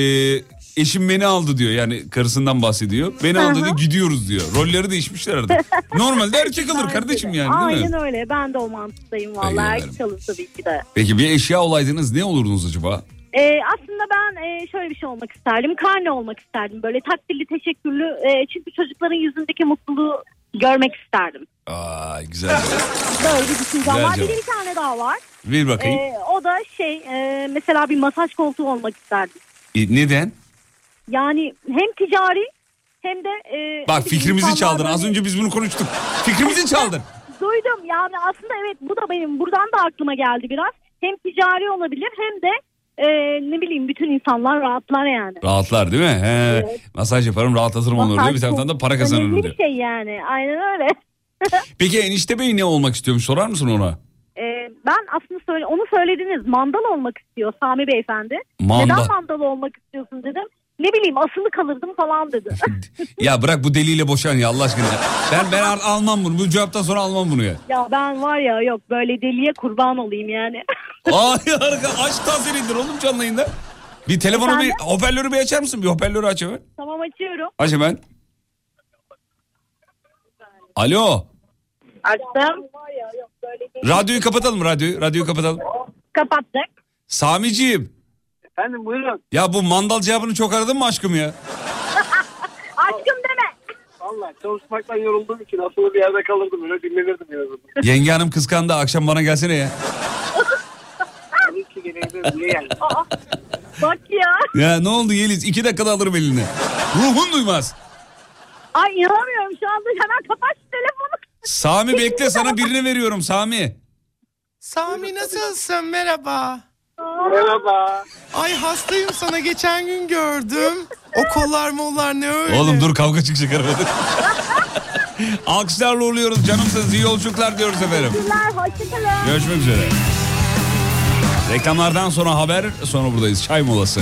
eşim beni aldı diyor yani karısından bahsediyor. Beni aldı diyor gidiyoruz diyor. Rolleri değişmişler artık. Normalde erkek alır kardeşim yani değil Aynen mi? öyle. Ben de o mantıktayım Peki valla. efendim. Erkek alır tabii ki de. Peki bir eşya olaydınız ne olurdunuz acaba? Ee, aslında ben e, şöyle bir şey olmak isterdim. Karne olmak isterdim. Böyle takdirli, teşekkürlü. E, çünkü çocukların yüzündeki mutluluğu görmek isterdim. Aa güzel. Böyle bir düşüncem Güzel var. Bir de cevap. bir tane daha var. Ver bakayım. Ee, o da şey e, mesela bir masaj koltuğu olmak isterdim. E, neden? Yani hem ticari hem de... E, Bak fikrimizi çaldın. Az önce biz bunu konuştuk. Fikrimizi çaldın. Duydum yani aslında evet bu da benim buradan da aklıma geldi biraz. Hem ticari olabilir hem de e, ne bileyim bütün insanlar rahatlar yani. Rahatlar değil mi? He. Masaj yaparım rahatlatırım onları diyor. Bir taraftan da para kazanırım Önemli diyor. bir şey yani aynen öyle. Peki enişte bey ne olmak istiyormuş sorar mısın ona? E, ben aslında söyle, onu söylediniz mandal olmak istiyor Sami Beyefendi. Mandal. Neden mandal olmak istiyorsun dedim. Ne bileyim asılı kalırdım falan dedi. Ya bırak bu deliyle boşan ya Allah aşkına. Ben ben al- almam bunu. Bu cevaptan sonra almam bunu ya. ya ben var ya yok böyle deliye kurban olayım yani. Ay arka aç tazelindir oğlum canlı yayında. Bir telefonu bir hoparlörü bir açar mısın? Bir hoparlörü aç hemen. tamam açıyorum. Aç hemen. Alo. Açtım. Radyoyu kapatalım radyoyu. Radyoyu kapatalım. Kapattık. Samiciğim. Efendim buyurun. Ya bu mandal cevabını çok aradın mı aşkım ya? Aşkım deme. Valla çalışmaktan yorulduğum için asılı bir yerde kalırdım öyle dinlenirdim yani. Yenge hanım kıskandı akşam bana gelsene ya. Tabii ki gelebilirim niye? Aa, bak ya. Ya ne oldu Yeliz? İki dakikada alırım eline. Ruhun duymaz. Ay inanamıyorum şu anda hemen kapat şu telefonu. Sami bekle sana birini veriyorum Sami. Sami nasılsın merhaba. Merhaba. Ay hastayım sana geçen gün gördüm. O kollar mollar ne öyle? Oğlum dur kavga çıkacak arabada. Alkışlarla oluyoruz canımsınız. iyi yolculuklar diyoruz efendim. Hoşçakalın. Görüşmek üzere. Reklamlardan sonra haber sonra buradayız. Çay molası.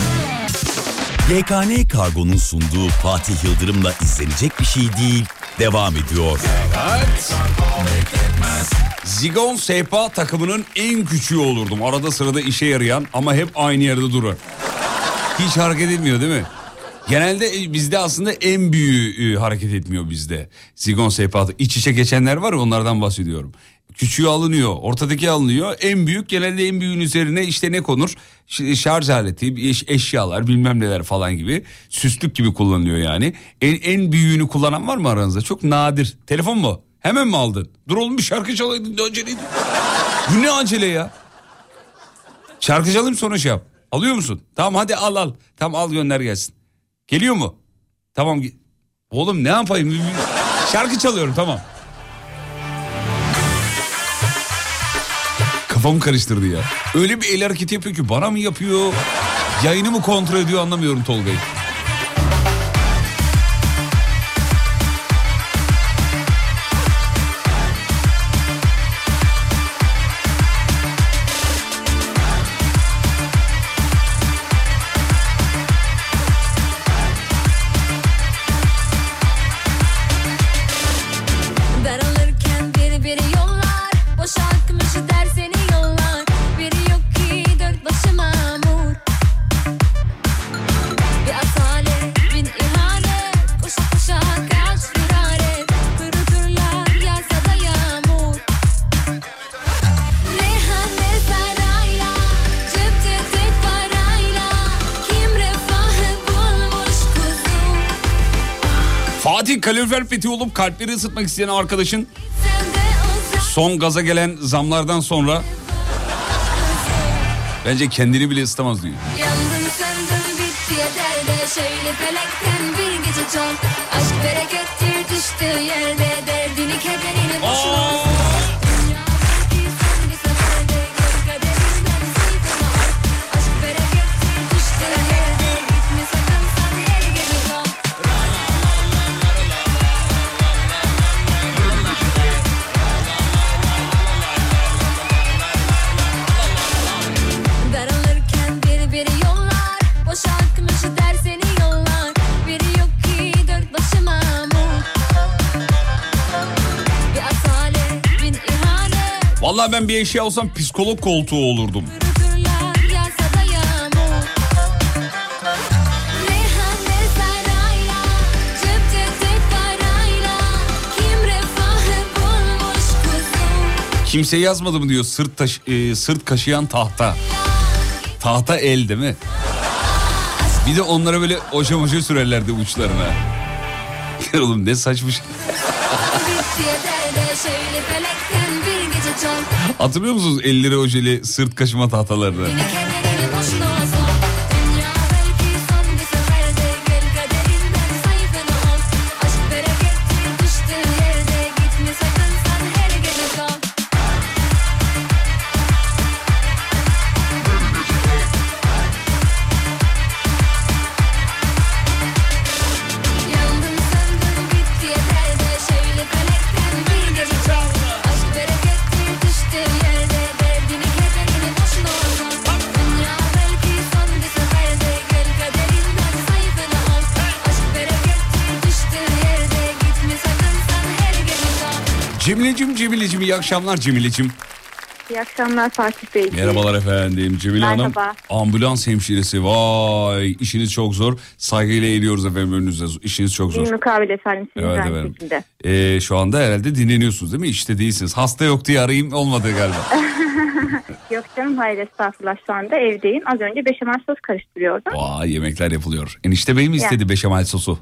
YKN Kargo'nun sunduğu Fatih Yıldırım'la izlenecek bir şey değil devam ediyor. Evet. Zigon Sehpa takımının en küçüğü olurdum. Arada sırada işe yarayan ama hep aynı yerde durur. Hiç hareket etmiyor değil mi? Genelde e, bizde aslında en büyüğü e, hareket etmiyor bizde. Zigon Sehpa iç içe geçenler var ya onlardan bahsediyorum. Küçüğü alınıyor, ortadaki alınıyor. En büyük genelde en büyüğün üzerine işte ne konur? Şarj aleti, eş- eşyalar bilmem neler falan gibi. Süslük gibi kullanılıyor yani. En, en büyüğünü kullanan var mı aranızda? Çok nadir. Telefon mu? Hemen mi aldın? Dur oğlum bir şarkı çalaydın. Aceleydi? Bu ne acele ya? Şarkı çalayım sonra şey yap. Alıyor musun? Tamam hadi al al. Tamam al gönder gelsin. Geliyor mu? Tamam. Oğlum ne yapayım? Şarkı çalıyorum tamam. Kafamı karıştırdı ya. Öyle bir el hareketi yapıyor ki bana mı yapıyor? Yayını mı kontrol ediyor anlamıyorum Tolga'yı. Kalorifer fethi olup kalpleri ısıtmak isteyen arkadaşın son gaza gelen zamlardan sonra bence kendini bile ısıtamaz diyor. Yandım söndüm bitti yeter de Şöyle felekten bir gece çok. Aşk berekettir düştüğü yerde Derdini kederini boşuna Vallahi ben bir eşya olsam psikolog koltuğu olurdum. Kimse yazmadı mı diyor sırt taş, e, sırt kaşıyan tahta. Tahta el değil mi? Bir de onlara böyle oşa moşa sürerlerdi uçlarına. Oğlum ne saçma Hatırlıyor musunuz elleri ojeli sırt kaşıma tahtalarını? İyi akşamlar Cemile'cim. İyi akşamlar Fatih Bey. Merhabalar efendim Cemile Hanım. Merhaba. Ambulans hemşiresi vay işiniz çok zor. Saygıyla eğiliyoruz efendim önünüzde işiniz çok zor. Bir mukabele efendim Evet efendim. Ee, şu anda herhalde dinleniyorsunuz değil mi? İşte değilsiniz. Hasta yok diye arayayım olmadı galiba. Yok canım hayır estağfurullah şu anda evdeyim. Az önce beşamel sos karıştırıyordum. Vay yemekler yapılıyor. Enişte bey mi istedi beşamel sosu?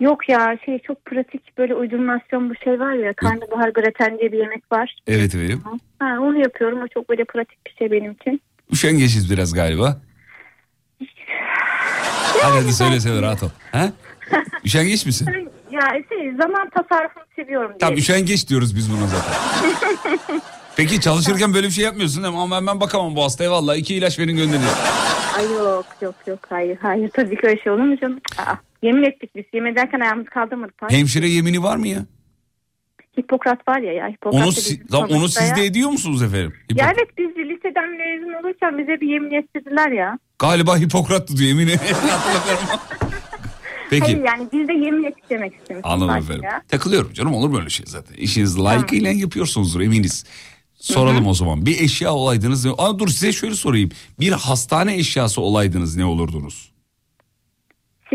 Yok ya şey çok pratik böyle uydurmasyon bu şey var ya karnabahar graten diye bir yemek var. Evet efendim. Ha, onu yapıyorum o çok böyle pratik bir şey benim için. Üşengeçiz biraz galiba. Hadi hadi söyle söyle rahat ol. Ha? Üşengeç misin? Ya şey zaman tasarrufunu seviyorum diye. Tamam üşengeç diyoruz biz buna zaten. Peki çalışırken böyle bir şey yapmıyorsun değil mi? Ama ben, ben bakamam bu hastaya vallahi iki ilaç verin gönderin. Ay yok yok yok hayır hayır tabii ki öyle şey olur mu canım? Aa, yemin ettik biz yemin ederken ayağımızı kaldırmadık. Fatih. Hemşire yemini var mı ya? Hipokrat var ya ya Hipokrat Onu, si- tam onu siz de ediyor musunuz efendim? Hipo- Ya evet biz liseden mezun olurken bize bir yemin ettirdiler ya. Galiba Hipokrat diyor. Hatırlamıyorum. Peki. Hayır yani biz de yemin ettik demek istemiştim. Anladım Fatih efendim. ya. Takılıyorum canım olur böyle şey zaten. İşiniz layıkıyla yapıyorsunuzdur eminiz. Soralım o zaman. Bir eşya olaydınız ne? Aa, dur size şöyle sorayım. Bir hastane eşyası olaydınız ne olurdunuz?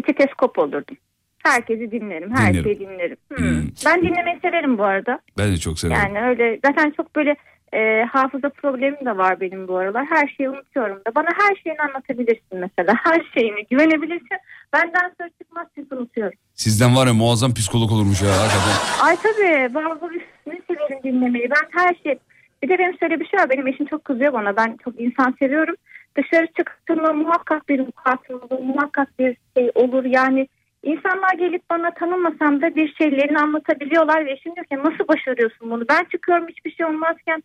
Steteskop olurdum. Herkesi dinlerim. Her Dinlerim. şeyi dinlerim. Hmm. Ben dinlemeyi severim bu arada. Ben de çok severim. Yani öyle zaten çok böyle e, hafıza problemim de var benim bu aralar. Her şeyi unutuyorum da. Bana her şeyini anlatabilirsin mesela. Her şeyini güvenebilirsin. Benden söz çıkmaz çünkü unutuyorum. Sizden var ya muazzam psikolog olurmuş ya hakikaten. Ay tabii ben bu ne severim dinlemeyi. Ben her şey bir de benim şöyle bir şey var. Benim eşim çok kızıyor bana. Ben çok insan seviyorum. Dışarı çıktığımda muhakkak bir vukuatım olur. Muhakkak bir şey olur. Yani insanlar gelip bana tanımasam da bir şeylerini anlatabiliyorlar. Ve eşim diyor ki nasıl başarıyorsun bunu? Ben çıkıyorum hiçbir şey olmazken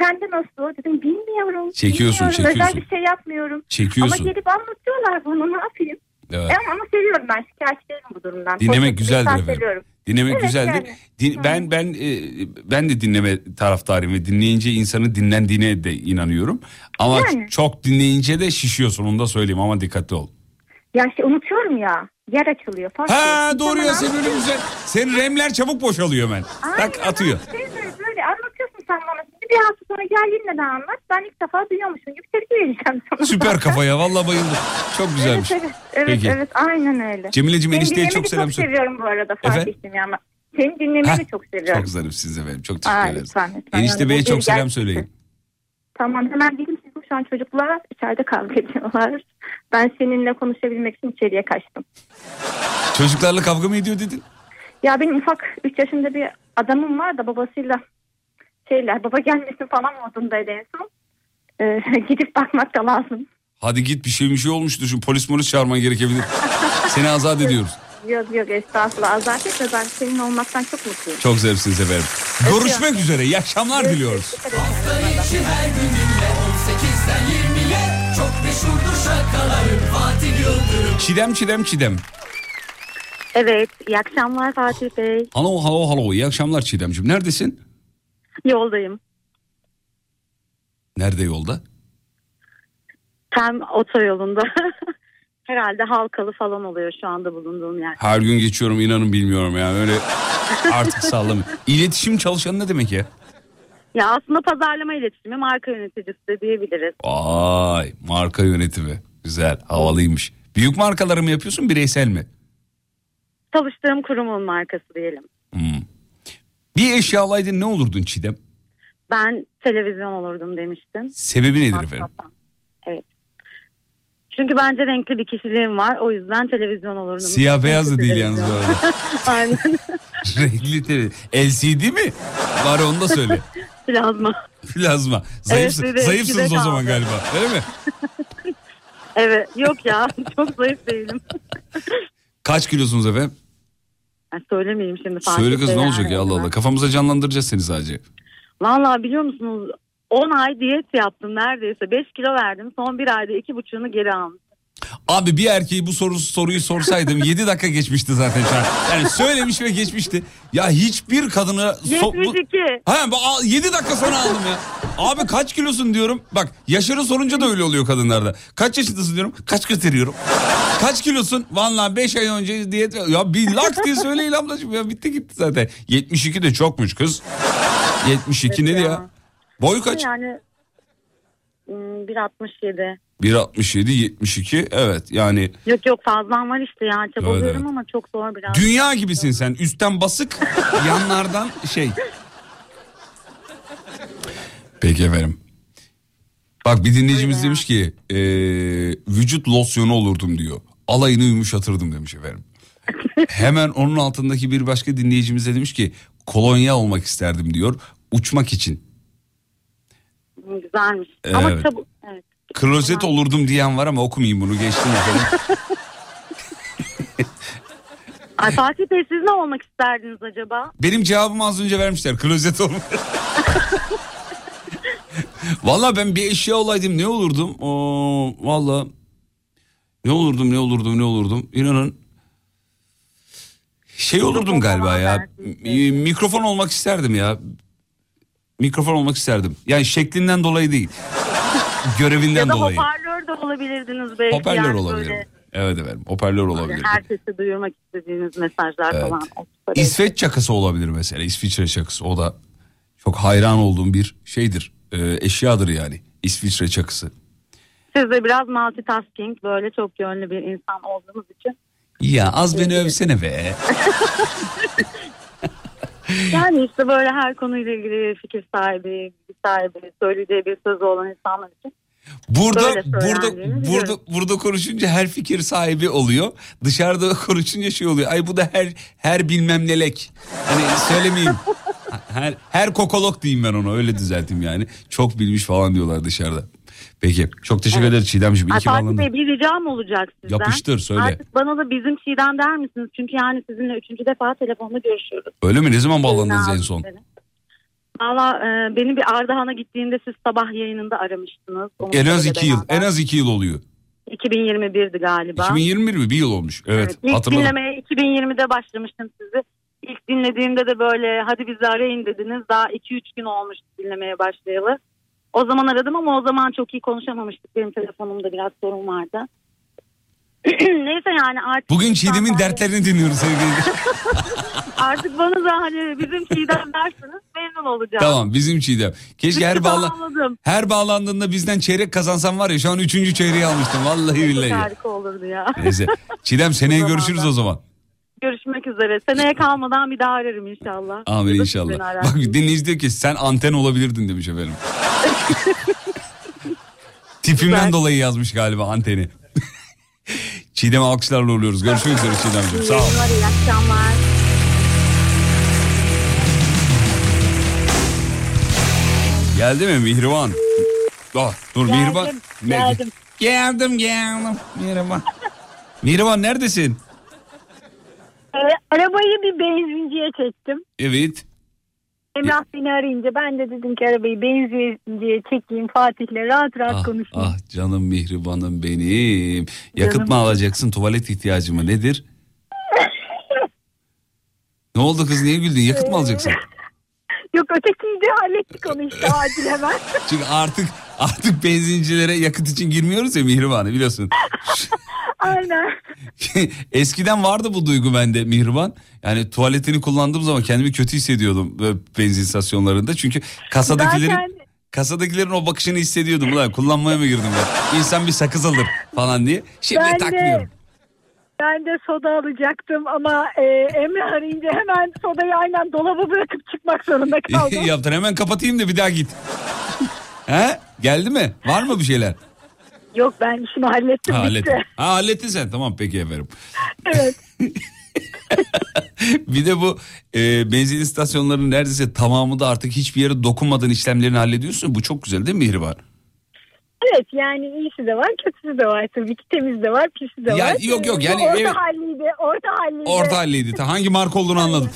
sende nasıl? Dedim bilmiyorum. Çekiyorsun, bilmiyorum. Özel çekiyorsun. bir şey yapmıyorum. Çekiyorsun. Ama gelip anlatıyorlar bana ne yapayım? Evet. E ama, seviyorum ben şikayetçi değilim bu durumdan. Dinlemek Pozitif güzeldir efendim. seviyorum. Dinlemek Evet, güzeldir. yani. Din- ben ben e, ben de dinleme taraftarıyım ve dinleyince insanın dinlendiğine de inanıyorum. Ama Yani. çok dinleyince de şişiyorsun onu da söyleyeyim ama dikkatli ol. Ya işte unutuyorum ya. Yer açılıyor. Fark Ha yok. doğru ya Tamam. sen öyle güzel. Senin remler çabuk boşalıyor hemen. Tak atıyor. Şey böyle anlatıyorsun sen bana. Bir hafta sonra gel yeniden anlat. Ben ilk defa duyuyormuşum gibi tepki vereceğim sana. Süper kafa ya vallahi bayıldım. Çok güzelmiş. Evet evet, Peki. evet aynen öyle. Cemile'cim, enişteye çok de selam çok söyle. seviyorum bu arada? Fatih'cim ya. ama Seni dinlemeyi de çok seviyorum. Çok zarif siz efendim. Çok teşekkür Ay, ederiz. lütfen, lütfen. Enişte Yani Bey'e çok selam gerçek. söyleyin. Tamam hemen dedim çünkü şu an çocuklar içeride kavga ediyorlar. Ben seninle konuşabilmek için içeriye kaçtım. Çocuklarla kavga mı ediyor dedin? Ya benim ufak 3 yaşında bir adamım var da babasıyla şeyler baba gelmesin falan modundaydı en son. Ee, gidip bakmak da lazım. Hadi git bir şey bir şey olmuştur. Şu polis polis çağırman gerekebilir. Seni azat ediyoruz. Yok yok estağfurullah azat etme ben senin olmaktan çok mutluyum. Çok zarifsiniz efendim. Görüşmek üzere. İyi akşamlar diliyoruz. Hafta içi her gün dinle 18'den 20'ye Çok meşhurdur şakalarım Fatih Yıldırım Çidem çidem çidem. Evet iyi akşamlar Fatih Bey. Halo halo halo. İyi akşamlar Çiğdemciğim. Neredesin? Yoldayım. Nerede yolda? Tam otoyolunda. Herhalde halkalı falan oluyor şu anda bulunduğum yer. Her gün geçiyorum inanın bilmiyorum ya. Öyle artık sallamıyorum. İletişim çalışanı ne demek ya? Ya aslında pazarlama iletişimi marka yöneticisi de diyebiliriz. Vay marka yönetimi. Güzel havalıymış. Büyük markaları mı yapıyorsun bireysel mi? Çalıştığım kurumun markası diyelim. Bir eşya alaydın ne olurdun Çiğdem? Ben televizyon olurdum demiştim. Sebebi nedir efendim? Evet. Çünkü bence renkli bir kişiliğim var. O yüzden televizyon olurdum. Siyah beyaz da değil yalnız bu televizyon. arada. Aynen. Renkli tele- LCD mi? Bari onu da söyle. Plazma. Plazma. Zayıf, Evet, zayıfsınız o zaman galiba. Öyle mi? Evet. Yok ya. Çok zayıf değilim. Kaç kilosunuz efendim? Söylemeyeyim şimdi. Fatih Söyle kız ne olacak ya Allah Allah. Kafamıza canlandıracağız seni sadece. Vallahi biliyor musunuz 10 ay diyet yaptım neredeyse. 5 kilo verdim. Son bir ayda 2,5'unu geri aldım. Abi bir erkeği bu soru, soruyu sorsaydım 7 dakika geçmişti zaten şu an. Yani söylemiş ve geçmişti. Ya hiçbir kadını... so- bu- 72. Ha, 7 dakika sonra aldım ya. Abi kaç kilosun diyorum. Bak yaşını sorunca da öyle oluyor kadınlarda. Kaç yaşındasın diyorum. Kaç gösteriyorum. Kaç kilosun? Vallahi 5 ay önce diyet... Ya bir lak diye söyleyin ablacığım ya bitti gitti zaten. 72 de çokmuş kız. 72 nedir ya? Boy kaç? Yani hmm, 1.67. 1.67 72 evet yani Yok yok fazlam var işte ya çabalıyorum Evet, evet. ama çok zor biraz. dünya gibisin sen üstten basık yanlardan şey. Peki efendim. Bak bir dinleyicimiz demiş ki e, vücut losyonu olurdum diyor. Alayını yumuşatırdım demiş efendim. Hemen onun altındaki bir başka dinleyicimiz de demiş ki kolonya olmak isterdim diyor. Uçmak için. Güzelmiş. Ama Evet. çabuk. Evet. Klozet olurdum diyen var ama okumayayım bunu geçtim efendim. Ay Fatih Bey siz ne olmak isterdiniz acaba? Benim cevabımı az önce vermişler. Klozet olmak. Valla ben bir eşya olaydım ne olurdum? Oo, Valla ne olurdum ne olurdum ne olurdum? İnanın şey olurdum galiba ya. Mi- Mikrofon olmak isterdim ya. Mikrofon olmak isterdim. Yani şeklinden dolayı değil. Görevinden ya da dolayı. hoparlör de olabilirdiniz belki. Hoparlör yani olabilir. böyle Evet efendim hoparlör olabilir. Herkese duyurmak istediğiniz mesajlar Evet. falan. İsveç çakısı olabilir mesela. İsviçre çakısı o da çok hayran olduğum bir şeydir. Ee, eşyadır yani. İsviçre çakısı. Siz de biraz multitasking böyle çok yönlü bir insan olduğunuz için. Ya az beni övsene be. Yani işte böyle her konuyla ilgili fikir sahibi, bilgi sahibi, söyleyeceği bir sözü olan insanlar için. Burada burada burada biliyorum. burada konuşunca her fikir sahibi oluyor. Dışarıda konuşunca şey oluyor. Ay bu da her her bilmem nelek. Hani söylemeyeyim. Her her kokolog diyeyim ben ona öyle düzelteyim yani. Çok bilmiş falan diyorlar dışarıda. Peki çok teşekkür ederim Çiğdemciğim. İyi ki Fatih. Bey bir ricam olacak sizden. Yapıştır, söyle. Artık bana da bizim Çiğdem der misiniz? Çünkü yani sizinle üçüncü defa telefonda görüşüyoruz. Öyle mi? Ne zaman bağlandınız en son? seni. Valla e, beni bir Ardahan'a gittiğinde siz sabah yayınında aramıştınız. En az iki yıl. En az iki yıl oluyor. 2021'di galiba. 2021 mi? Bir yıl olmuş. Evet, İlk hatırladım. dinlemeye 2020'de başlamıştım sizi. İlk dinlediğimde de böyle hadi bizi arayın dediniz. Daha 2-3 gün olmuş dinlemeye başlayalı. O zaman aradım ama o zaman çok iyi konuşamamıştık. Benim telefonumda biraz sorun vardı. Neyse yani artık... Bugün Çiğdem'in dertlerini dinliyoruz sevgili. Artık bana da hani bizim Çiğdem dersiniz memnun olacağım. tamam bizim Çiğdem. Keşke her bağla her bağlandığında bizden çeyrek kazansan var ya şu an üçüncü çeyreği almıştım. Vallahi billahi. Harika olurdu ya. Neyse. Çiğdem seneye görüşürüz o zaman. Görüşmek üzere. Seneye kalmadan bir daha ararım inşallah. Amin siz inşallah. Bak dinleyici diyor ki sen anten olabilirdin demiş efendim. Tipimden dolayı yazmış galiba anteni. Çiğdem'e alkışlarla uğurluyoruz. Görüşmek üzere Çiğdem'ciğim. Sağ ol. İyi akşamlar. Geldi mi Mihriban? Ah, dur Geldim, Mihriban. Geldim. Geldim geldim. Mihriban. Mihriban neredesin? Ee, arabayı bir benzinciye çektim. Evet. Emrah beni arayınca ben de dedim ki arabayı benzinciye çekeyim Fatih'le rahat rahat Ah, konuşayım. ah canım Mihriban'ım benim. Yakıt Canım. mı alacaksın tuvalet ihtiyacı mı nedir? ne oldu kız niye güldün yakıt mı alacaksın? Yok ötekiyi de hallettik onu işte acil hemen. Çünkü artık artık benzincilere yakıt için girmiyoruz ya Mihriban'ı biliyorsun. Aynen. Eskiden vardı bu duygu bende Mihriban. Yani tuvaletini kullandığım zaman kendimi kötü hissediyordum böyle benzin istasyonlarında. Çünkü kasadakilerin Zaten kasadakilerin o bakışını hissediyordum. Ulan kullanmaya mı girdim ben? İnsan bir sakız alır falan diye. Şimdi Ben de- takmıyorum. Ben de soda alacaktım ama e, Emrah arayınca hemen sodayı aynen dolaba bırakıp çıkmak zorunda kaldım. Yaptın hemen kapatayım da bir daha git. He? Geldi mi? Var mı bir şeyler? Yok ben şunu hallettim Ha, bitti. hallettin. Ha, hallettin sen. Tamam peki efendim. Evet. Bir de bu e, benzin istasyonlarının neredeyse tamamı da artık hiçbir yere dokunmadan işlemlerini hallediyorsun. Bu çok güzel değil mi Mihriban? Evet yani iyisi de var kötüsü de var tabii ki temiz de var pisi de Ya, var. yok, yok, yani orta evet. halliydi orta halliydi. Orta halliydi. Hangi marka olduğunu anladım.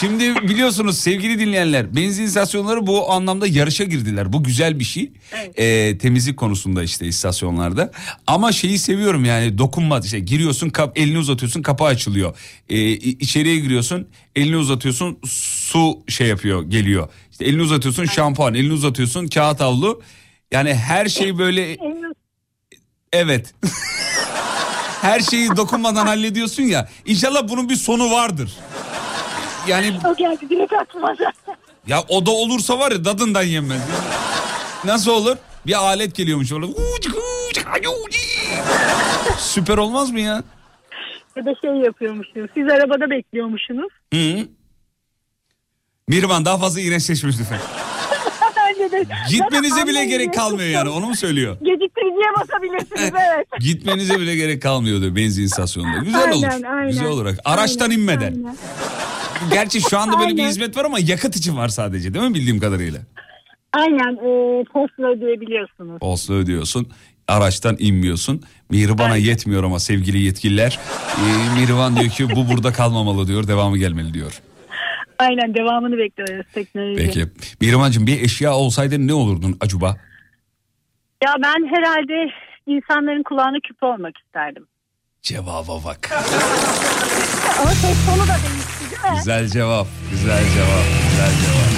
Şimdi biliyorsunuz sevgili dinleyenler benzin istasyonları bu anlamda yarışa girdiler. Bu güzel bir şey. Ee, temizlik konusunda işte istasyonlarda. Ama şeyi seviyorum yani dokunma. işte giriyorsun kap, elini uzatıyorsun kapağı açılıyor. Ee, içeriye giriyorsun elini uzatıyorsun su şey yapıyor geliyor. İşte elini uzatıyorsun şampuan elini uzatıyorsun kağıt havlu. Yani her şey böyle evet. her şeyi dokunmadan hallediyorsun ya. İnşallah bunun bir sonu vardır. Yani O geldi direkt aklıma. Ya o da olursa var ya dadından yenmez. Nasıl olur? Bir alet geliyormuş orada. Süper olmaz mı ya? Ya da şey yapıyormuşsunuz. Siz arabada bekliyormuşsunuz. Hı. Mirvan daha fazla iğrençleşmiş lütfen. Gitmenize bile gerek kalmıyor yani onu mu söylüyor? Geciktiriciye basabilirsiniz evet. Gitmenize bile gerek kalmıyor diyor benzin istasyonunda. Güzel olur. Aynen, aynen. Güzel olarak. Araçtan inmeden. Aynen. Gerçi şu anda böyle bir Aynen. hizmet var ama yakıt için var sadece değil mi bildiğim kadarıyla? Aynen e, postla ödeyebiliyorsunuz. Olsa ödüyorsun. Araçtan inmiyorsun. Mihriban'a yetmiyor ama sevgili yetkililer. Ee, Mihriban diyor ki bu burada kalmamalı diyor. Devamı gelmeli diyor. Aynen devamını bekliyoruz teknoloji. Peki. Mihriban'cığım bir eşya olsaydın ne olurdun acaba? Ya ben herhalde insanların kulağına küpe olmak isterdim. Cevaba bak. Ama ses tonu da değişti değil mi? Güzel cevap. Güzel cevap. Güzel cevap.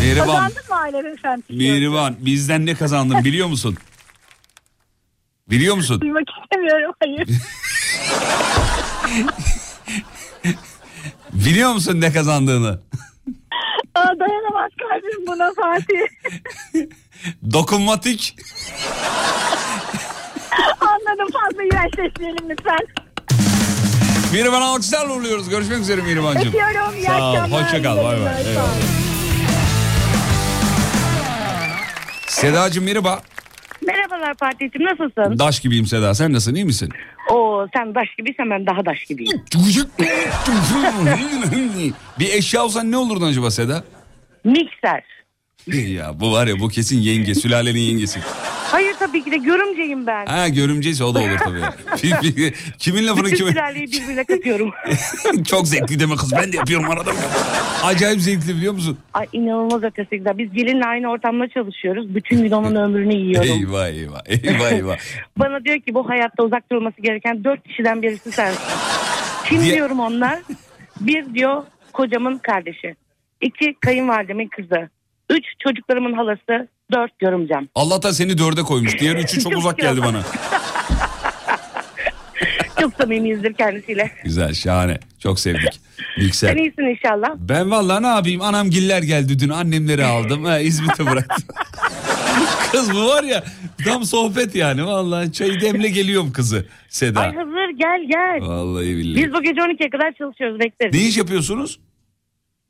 Mihriban. Kazandın mı Alem Efendi? Mihriban bizden ne kazandın biliyor musun? Biliyor musun? Duymak istemiyorum hayır. Biliyor musun ne kazandığını? Aa, dayanamaz kalbim buna Fatih. Dokunmatik. Anladım fazla iğrençleşmeyelim lütfen. Mihriban alkışlarla uğurluyoruz. Görüşmek üzere Mihriban'cığım. Öpüyorum, iyi Sağ ol. Hoşça kal. Bay bay. Sedacığım merhaba. Merhabalar Fatih'cim nasılsın? Daş gibiyim Seda. Sen nasılsın? iyi misin? Oo sen daş gibiysen ben daha daş gibiyim. bir eşya olsan ne olurdun acaba Seda? Mikser. ya bu var ya bu kesin yenge. Sülalenin yengesi. Hayır tabii ki de görümceyim ben. Ha görümceyse o da olur tabii. Kimin lafını Bütün sülaleyi birbirine katıyorum. Çok zevkli deme kız. Ben de yapıyorum arada. Acayip zevkli biliyor musun? Ay inanılmaz ötesi güzel. Biz gelinle aynı ortamda çalışıyoruz. Bütün gün onun ömrünü yiyorum. Eyvah eyvah. Eyvah eyvah. Bana diyor ki bu hayatta uzak durulması gereken dört kişiden birisi sensin. Kim Diye- diyorum onlar? Bir diyor kocamın kardeşi. İki kayınvalidemin kızı. Üç çocuklarımın halası. Dört görümcem. Allah'tan seni dörde koymuş. Diğer üçü çok uzak geldi bana. Çok samimiyizdir kendisiyle. Güzel şahane. Çok sevdik. Sen Yüksel. iyisin inşallah. Ben vallahi ne yapayım anam giller geldi dün annemleri aldım ha, İzmit'e bıraktım. Kız bu var ya tam sohbet yani vallahi çayı demle geliyorum kızı Seda. Ay hazır gel gel. Vallahi billahi. Biz bu gece 12'ye kadar çalışıyoruz bekleriz. Ne iş yapıyorsunuz?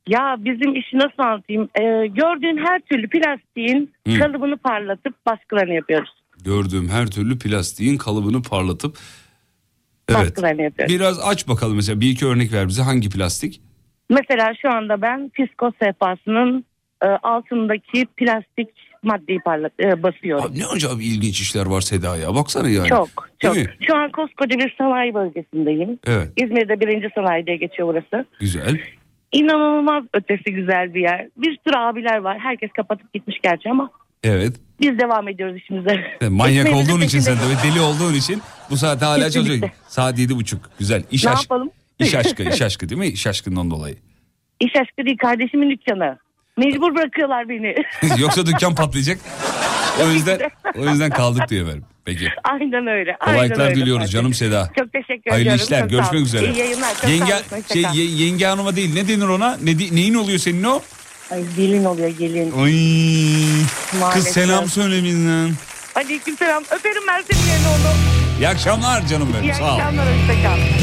Ya bizim işi nasıl anlatayım? Ee, gördüğün her türlü plastiğin Hı. kalıbını parlatıp baskılarını yapıyoruz. Gördüğüm her türlü plastiğin kalıbını parlatıp Evet. Baskılarını yapıyoruz. Biraz aç bakalım mesela bir iki örnek ver bize hangi plastik? Mesela şu anda ben fisko sehpasının e, altındaki plastik maddeyi parlat e, basıyorum. Ne acayip ilginç işler var Seda ya baksana yani. Çok çok. Mi? Şu an koskoca bir sanayi bölgesindeyim. Evet İzmir'de birinci sanayi diye geçiyor burası. güzel. İnanılmaz ötesi güzel bir yer. Bir sürü abiler var. Herkes kapatıp gitmiş gerçi ama Evet. biz devam ediyoruz işimize. E, Manyak olduğun için sen de deli olduğun için bu saatte hala Kesinlikle. çalışıyor. Saat yedi buçuk. Güzel. İş, Ne aşk- yapalım? iş aşkı, iş aşkı değil mi? İş aşkından dolayı. İş aşkı değil kardeşimin dükkanı. Mecbur bırakıyorlar beni. Yoksa dükkan patlayacak. O yüzden o yüzden kaldık diye efendim. Peki. aynen öyle. aynen Kolaylıklar öyle diliyoruz Fatih. canım Seda. Çok teşekkür Hayırlı ediyorum. işler. Çok Görüşmek üzere. İyi yayınlar. Çok yenge, şey, yenge hanıma değil. Ne denir ona? Ne, neyin oluyor senin o? Ay gelin oluyor gelin. Ay. Kız Maalesef. selam söyle bizden. Aleyküm selam. Öperim ben senin yerine onu. İyi akşamlar canım benim. İyi Sağ ol. akşamlar. Hoşça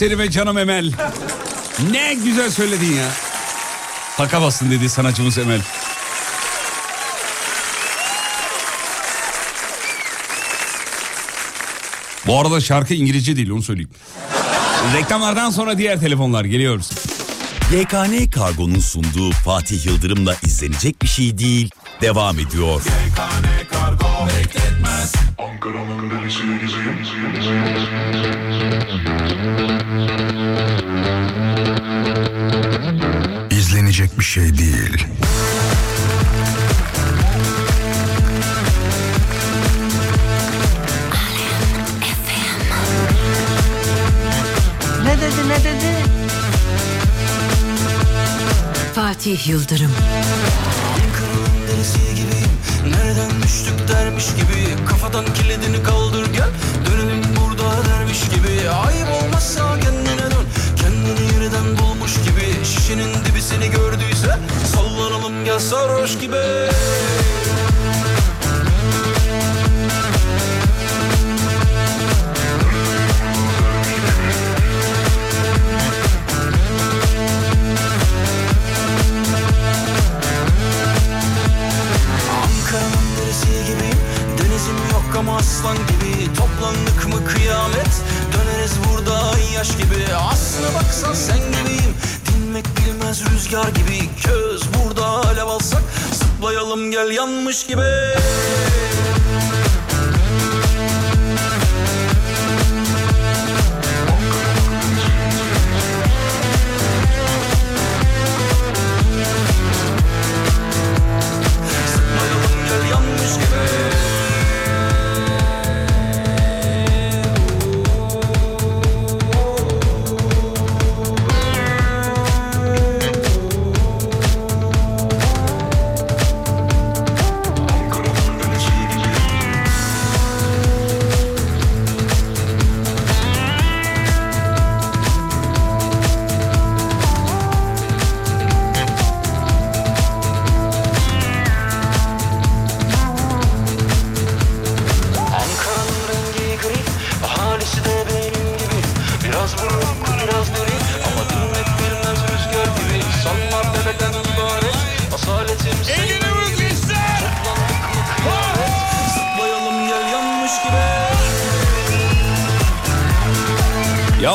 Eh be canım Emel. Ne güzel söyledin ya. Paka bastın dedi sanatçımız Emel. Bu arada şarkı İngilizce değil onu söyleyeyim. Reklamlardan sonra diğer telefonlar geliyoruz. YKN Kargo'nun sunduğu Fatih Yıldırım'la izlenecek bir şey değil, devam ediyor. Kargo bekletmez Ankara'nın delisi şey değil. Ne dedi ne dedi? Fatih Yıldırım. Nereden düştük dermiş gibi Kafadan kilidini kaldır gel Dönelim burada dermiş gibi Ayıp olmazsa sarhoş gibi. Ama aslan gibi. Toplandık mı kıyamet? Döneriz burada yaş gibi. Aslına baksan sen gibiyim Bilmez rüzgar gibi. Köz burada alev alsak Zıplayalım gel yanmış gibi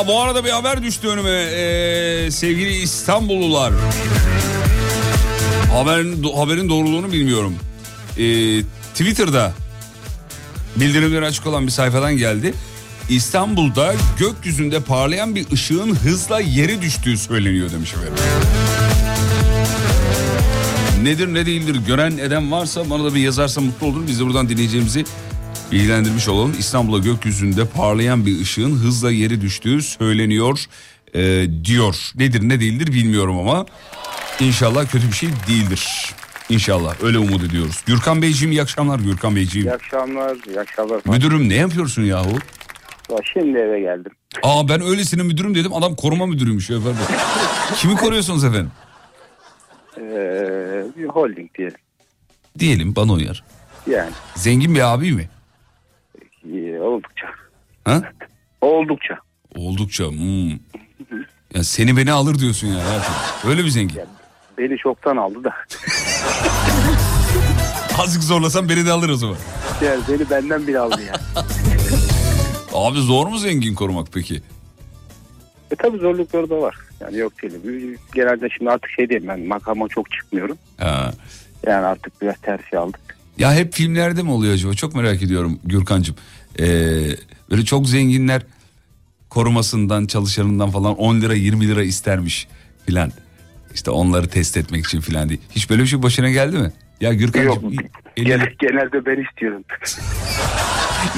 Bu arada bir haber düştü önüme Ee, sevgili İstanbullular. Haberin, haberin doğruluğunu bilmiyorum. Ee, Twitter'da bildirimleri açık olan bir sayfadan geldi. İstanbul'da gökyüzünde parlayan bir ışığın hızla yere düştüğü söyleniyor demiş efendim. Nedir ne değildir gören eden varsa bana da bir yazarsa mutlu olurum. Biz de buradan dinleyeceğimizi bilgilendirmiş olalım. İstanbul'a gökyüzünde parlayan bir ışığın hızla yeri düştüğü söyleniyor e, diyor. Nedir ne değildir bilmiyorum ama inşallah kötü bir şey değildir. İnşallah öyle umut ediyoruz. Gürkan Beyciğim iyi akşamlar Gürkan Beyciğim. İyi akşamlar, iyi akşamlar. Müdürüm ne yapıyorsun yahu? Ya Şimdi eve geldim. Aa ben öylesine müdürüm dedim adam koruma müdürüymüş efendim. Kimi koruyorsunuz efendim? Ee, bir holding diyelim. Diyelim bana uyar. Yani Zengin bir abi mi? E, oldukça. Ha? Oldukça. Oldukça. Hmm. Ya seni beni alır diyorsun ya. hayatım. Öyle bir zengin. Beni çoktan aldı da. Azıcık zorlasan beni de alır o zaman. Yani beni benden bile aldı ya. Abi zor mu zengin korumak peki? E tabi zorlukları da var. Yani yok değil. Genelde şimdi artık şey diyeyim ben makama çok çıkmıyorum. Ha. Yani artık biraz tersi aldık. Ya hep filmlerde mi oluyor acaba? Çok merak ediyorum Gürkan'cığım. Ee, böyle çok zenginler korumasından, çalışanından falan 10 lira 20 lira istermiş filan. İşte onları test etmek için filan diye. Hiç böyle bir şey başına geldi mi? Ya Gürkan'cığım Yok. elli- Genel, genelde ben istiyorum.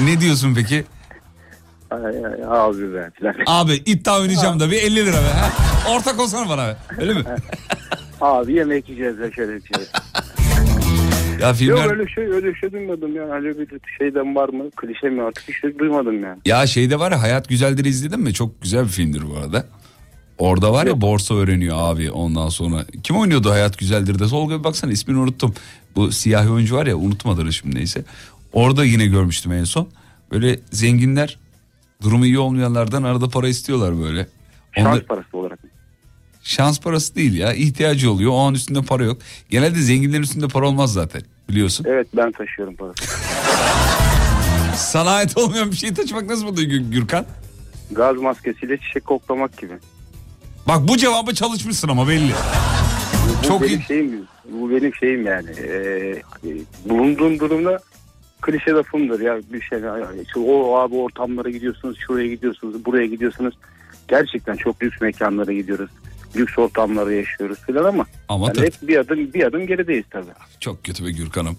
ne diyorsun peki? Ay, ay, abi be falan. Abi iddia oynayacağım da bir 50 lira be. Ortak olsana bana be. Öyle mi? Abi yemek yiyeceğiz ya şöyle bir şey. Ya filmler... Yok öyle şey öyle şey duymadım ya. Öyle bir şeyden var mı? Klişe mi artık hiç şey duymadım yani. Ya şeyde var ya Hayat Güzeldir izledin mi? Çok güzel bir filmdir bu arada. Orada var ya borsa öğreniyor abi ondan sonra. Kim oynuyordu Hayat Güzeldir de? Tolga bir baksana ismini unuttum. Bu siyahi oyuncu var ya unutmadım şimdi neyse. Orada yine görmüştüm en son. Böyle zenginler durumu iyi olmayanlardan arada para istiyorlar böyle. Şans Onlar- parası olarak. Şans parası değil ya ihtiyacı oluyor o an üstünde para yok. Genelde zenginlerin üstünde para olmaz zaten biliyorsun. Evet ben taşıyorum parası. Sana ait olmayan bir şey taşımak nasıl oluyor Gür- Gürkan? Gaz maskesiyle çiçek koklamak gibi. Bak bu cevabı çalışmışsın ama belli. Bu Çok benim iyi. şeyim. Bu benim şeyim yani. Ee, bulunduğum durumda klişe lafımdır ya bir şey. işte o abi ortamlara gidiyorsunuz, şuraya gidiyorsunuz, buraya gidiyorsunuz. Gerçekten çok lüks mekanlara gidiyoruz. Lüks ortamları yaşıyoruz filan ama, Ama yani hep bir adım bir adım gerideyiz tabii. Çok kötü be Gürkan'ım.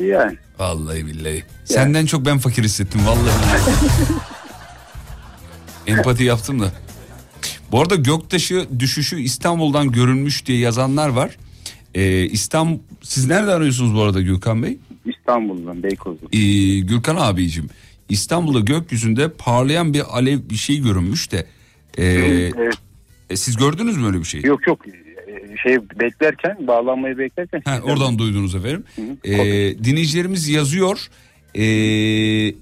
Yani. Vallahi billahi. Senden çok ben fakir hissettim vallahi. Empati yaptım da. Bu arada göktaşı düşüşü İstanbul'dan görünmüş diye yazanlar var. Ee, İstanbul siz nerede arıyorsunuz bu arada Gürkan Bey? İstanbul'dan Beykoz'dan. Ee, Gürkan abicim İstanbul'da gökyüzünde parlayan bir alev bir şey görünmüş de. ee, Evet. E, siz gördünüz mü öyle bir şey? Yok yok Ee, şey beklerken bağlanmayı beklerken. Ha, oradan duydunuz efendim. Ee, dinleyicilerimiz yazıyor. Ee,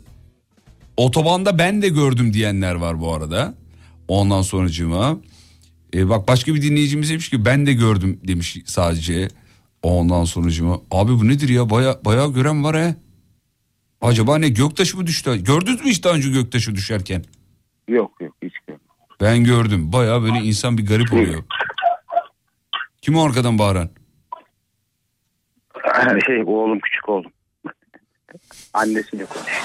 otobanda ben de gördüm diyenler var bu arada. Ondan sonracığıma. Ee, bak başka bir dinleyicimiz demiş ki ben de gördüm demiş sadece. Ondan sonracığıma. Abi bu nedir ya baya bayağı gören var he. Acaba ne göktaşı mı düştü? Gördünüz mü hiç daha önce göktaşı düşerken? Yok yok hiç görmedim. Ben gördüm. Baya böyle insan bir garip oluyor. Kim o arkadan bağıran? şey oğlum küçük oğlum. Annesiyle konuş.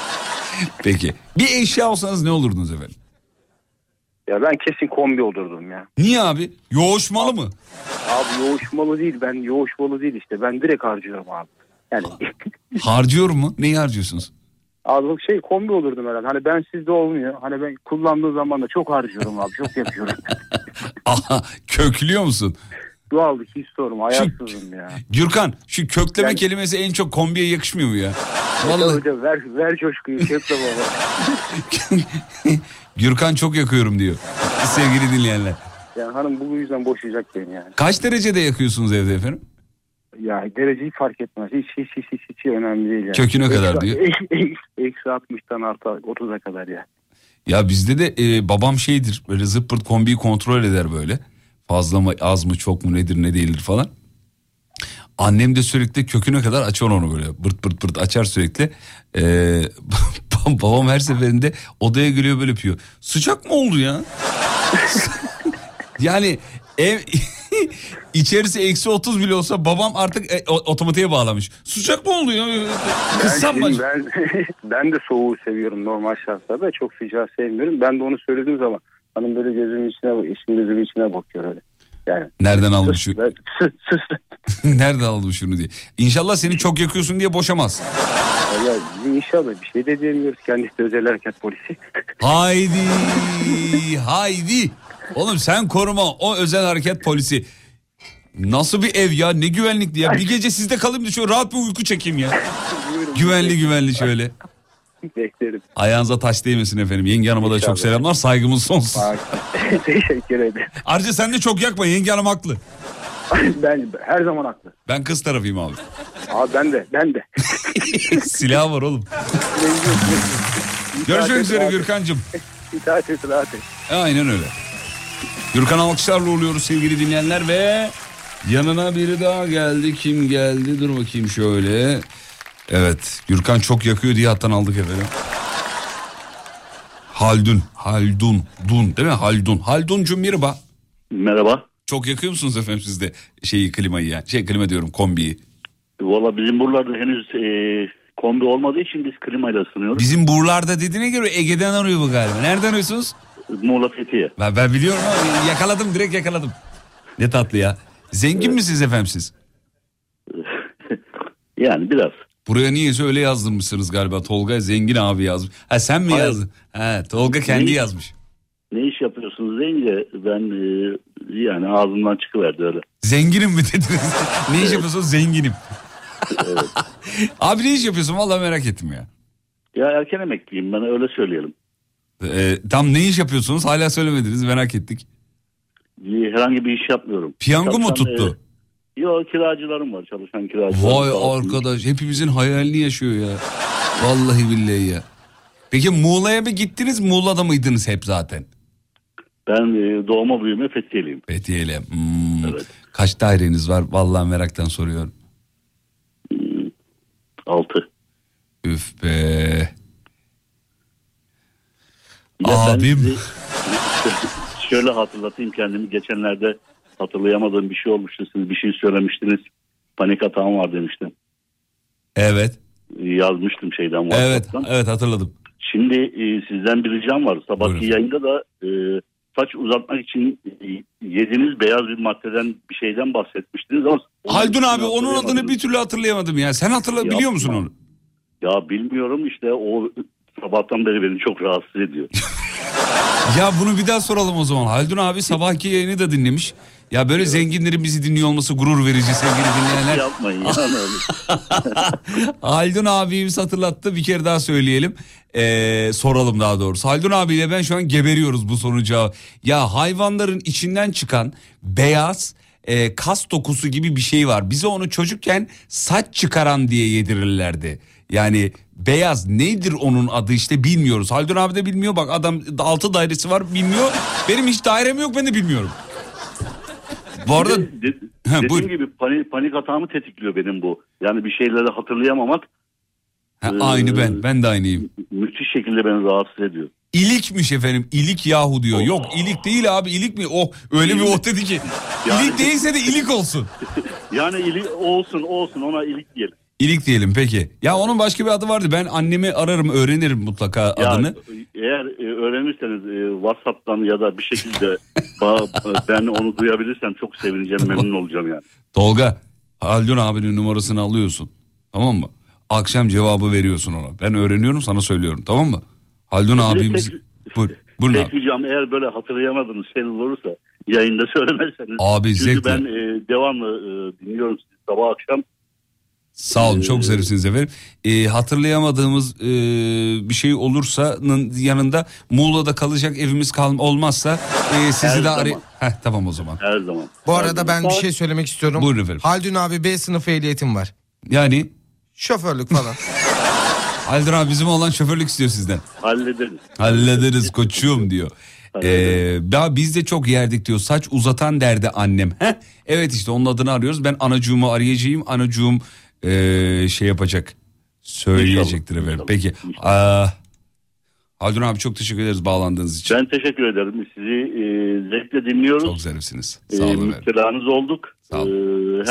Peki. Bir eşya olsanız ne olurdunuz efendim? Ya ben kesin kombi olurdum ya. Niye abi? Yoğuşmalı mı? Abi yoğuşmalı değil ben yoğuşmalı değil işte ben direkt harcıyorum abi. Yani Harcıyor mu? Neyi harcıyorsunuz? Abi şey kombi olurdum herhalde. Hani ben sizde olmuyor. Hani ben kullandığım zaman da çok harcıyorum abi çok yapıyorum. Aha, köklüyor musun? Doğal bir his sorun ayarsızım ya. Gürkan şu kökleme Ben- kelimesi en çok kombiye yakışmıyor mu ya? Vallahi. Vallahi Hocam ver, ver coşkuyu kökle baba. Gürkan çok yakıyorum diyor. Sevgili dinleyenler. Yani hanım bu yüzden boşayacak beni yani. Kaç derecede yakıyorsunuz evde efendim? Ya dereceyi fark etmez. Hiç hiç hiç hiç, hiç önemli değil yani. Köküne kadar Eksi- diyor. Eksi, eksi 60'tan artı 30'a kadar ya. Ya bizde de e, babam şeydir böyle zıppırt kombiyi kontrol eder böyle. Fazla mı az mı çok mu nedir ne değildir falan. Annem de sürekli köküne kadar açar onu böyle bırt bırt bırt açar sürekli. Ee, babam her seferinde odaya geliyor böyle yapıyor. Sıcak mı oldu ya? yani ev içerisi eksi 30 bile olsa babam artık e, otomatiğe bağlamış. Sıcak mı oldu ya? Ben, Kızsam mı? ben, ben de soğuğu seviyorum normal şartlarda. Çok sıcağı sevmiyorum. Ben de onu söylediğim zaman hanım böyle gözümün içine eşim gözümün içine bakıyor öyle. Yani Nereden almış şu? Nereden aldın şunu diye. İnşallah seni çok yakıyorsun diye boşamaz. ya inşallah bir şey de diyemiyoruz. Kendisi de özel harekat polisi. Haydi haydi. Oğlum sen koruma o özel hareket polisi. Nasıl bir ev ya ne güvenlikli ya. Bir gece sizde kalayım da şöyle rahat bir uyku çekeyim ya. güvenli güvenli şöyle. Beklerim. Ayağınıza taş değmesin efendim. Yenge hanıma da çok selamlar. Saygımız sonsuz. Teşekkür ederim. Ayrıca sen de çok yakma. Yenge hanım haklı. ben her zaman haklı. Ben kız tarafıyım abi. Abi ben de ben de. Silah var oğlum. Görüşmek üzere Gürkan'cığım. İtaat et rahat et. Aynen öyle. Gürkan alkışlarla oluyoruz sevgili dinleyenler ve yanına biri daha geldi. Kim geldi? Dur bakayım şöyle. Evet Gürkan çok yakıyor diye hattan aldık efendim. Haldun, Haldun, Dun değil mi? Haldun. Halduncum merhaba. Merhaba. Çok yakıyor musunuz efendim siz de şeyi klimayı yani? Şey klima diyorum kombiyi. Valla bizim buralarda henüz e, kombi olmadığı için biz klimayla ısınıyoruz. Bizim buralarda dediğine göre Ege'den arıyor bu galiba. Nereden arıyorsunuz? Muğla Fethiye. Ben, ben biliyorum ama yakaladım direkt yakaladım. Ne tatlı ya. Zengin misiniz efendim siz? Yani biraz. Buraya niyeyse öyle yazdırmışsınız galiba. Tolga zengin abi yazmış. Ha sen mi Hayır. yazdın? Ha Tolga kendi Ne? yazmış. Ne iş yapıyorsunuz deyince ben e, yani ağzımdan çıkıverdi öyle. Zenginim mi dediniz? ne iş yapıyorsun? Zenginim. abi ne iş yapıyorsun? Vallahi merak ettim ya. Ya erken emekliyim ben öyle söyleyelim. Ee, tam ne iş yapıyorsunuz? Hala söylemediniz merak ettik. Herhangi bir iş yapmıyorum. Piyango mu tuttu? E, yok kiracılarım var çalışan kiracılarım. Vay olsun. arkadaş hepimizin hayalini yaşıyor ya. Vallahi billahi ya. Peki Muğla'ya mı gittiniz? Muğla'da mıydınız hep zaten? Ben e, doğma büyüme Fethiye'liyim. Fethiye'yle. Hmm. Kaç daireniz var? Vallahi meraktan soruyorum. Altı. Üf be. Ya ben Abim. size Şöyle hatırlatayım kendimi. Geçenlerde hatırlayamadığım bir şey olmuştu. Siz bir şey söylemiştiniz. Panik atağım var demiştim. Evet. Yazmıştım şeyden. Evet, WhatsApp'tan. evet hatırladım. Şimdi e, sizden bir ricam var. Sabahki yayında da e, saç uzatmak için e, yediğiniz beyaz bir maddeden bir şeyden bahsetmiştiniz ama Haldun abi onun adını bir türlü hatırlayamadım ya. Sen hatırla biliyor musun onu? Ya bilmiyorum işte o sabahtan beri beni çok rahatsız ediyor. Ya bunu bir daha soralım o zaman. Haldun abi sabahki yayını da dinlemiş. Ya böyle zenginlerin bizi dinliyor olması gurur verici sevgili dinleyenler. Yapmayın ya. Haldun abimiz hatırlattı bir kere daha söyleyelim. Ee, soralım daha doğrusu. Haldun abiyle ben şu an geberiyoruz bu sonuca. Ya hayvanların içinden çıkan beyaz e, kas dokusu gibi bir şey var. Bize onu çocukken saç çıkaran diye yedirirlerdi. Yani beyaz nedir onun adı işte bilmiyoruz. Haldun abi de bilmiyor bak adam altı dairesi var bilmiyor. Benim hiç dairem yok ben de bilmiyorum. Bu arada De- de- Ha, dediğim buyur. gibi panik, panik atağımı tetikliyor benim bu. Yani bir şeyleri hatırlayamamak Ha, Ee, aynı ben ben de aynıyım. müthiş şekilde beni rahatsız ediyor. İlikmiş efendim. ilik yahu diyor. Yok ilik değil abi ilik mi? Oh öyle bir oh dedi ki. İlik değilse de ilik olsun. Yani ili, olsun olsun ona ilik diyelim. İlik diyelim peki. Ya onun başka bir adı vardı. Ben annemi ararım öğrenirim mutlaka Ya, adını. eğer e, öğrenirseniz e, WhatsApp'tan ya da bir şekilde ben onu duyabilirsem çok sevineceğim, memnun olacağım yani. Tolga Haldun abinin numarasını alıyorsun. Tamam mı? Akşam cevabı veriyorsun ona. Ben öğreniyorum sana söylüyorum tamam mı? Haldun abimiz... Buyur, buyurun Tek abi. ricam eğer böyle hatırlayamadığınız şeyler olursa yayında söylemezseniz. Abi, Çünkü zevkle. ben e, devamlı e, dinliyorum sizi sabah akşam. Sağ olun Ee, çok zarifsiniz efendim. Ee, hatırlayamadığımız e, bir şey olursa yanında Muğla'da kalacak evimiz kal olmazsa e, sizi Her de zaman. arayın. Tamam o zaman. Her zaman. Bu arada ben bir şey söylemek istiyorum. Buyurun efendim. Haldun abi B sınıfı ehliyetim var. Yani Şoförlük falan. Haldun abi bizim olan şoförlük istiyor sizden. Hallederiz. Hallederiz koçum diyor. Ee, ya biz de çok yerdik diyor. Saç uzatan derdi annem. Heh, evet işte onun adını arıyoruz. Ben anacığımı arayacağım. Anacığım ee, şey yapacak. Söyleyecektir efendim. Peki. Aa, Haldun abi çok teşekkür ederiz bağlandığınız için. Ben teşekkür ederim. Sizi e, zevkle dinliyoruz. Çok zarifsiniz. E, Sağ olun efendim. müptelanız olduk. E,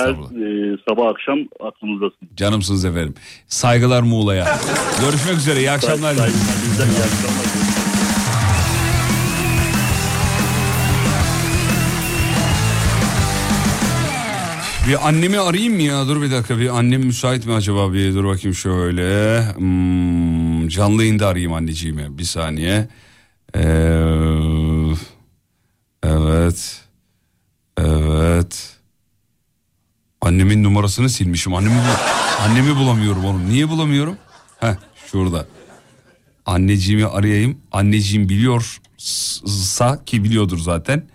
her e, sabah akşam aklımızdasın. Canımsınız efendim. Saygılar Muğla'ya. Görüşmek üzere. İyi akşamlar. Saygılar bizden, iyi akşamlar. Bir annemi arayayım mı ya? Dur bir dakika bir annem müsait mi acaba? Bir dur bakayım şöyle. Hmm, canlı yayında arayayım anneciğimi. Bir saniye. Ee, evet. Evet. Annemin numarasını silmişim. Annemi, annemi bulamıyorum oğlum. Niye bulamıyorum? Heh şurada. Anneciğimi arayayım. Anneciğim biliyorsa ki biliyordur zaten.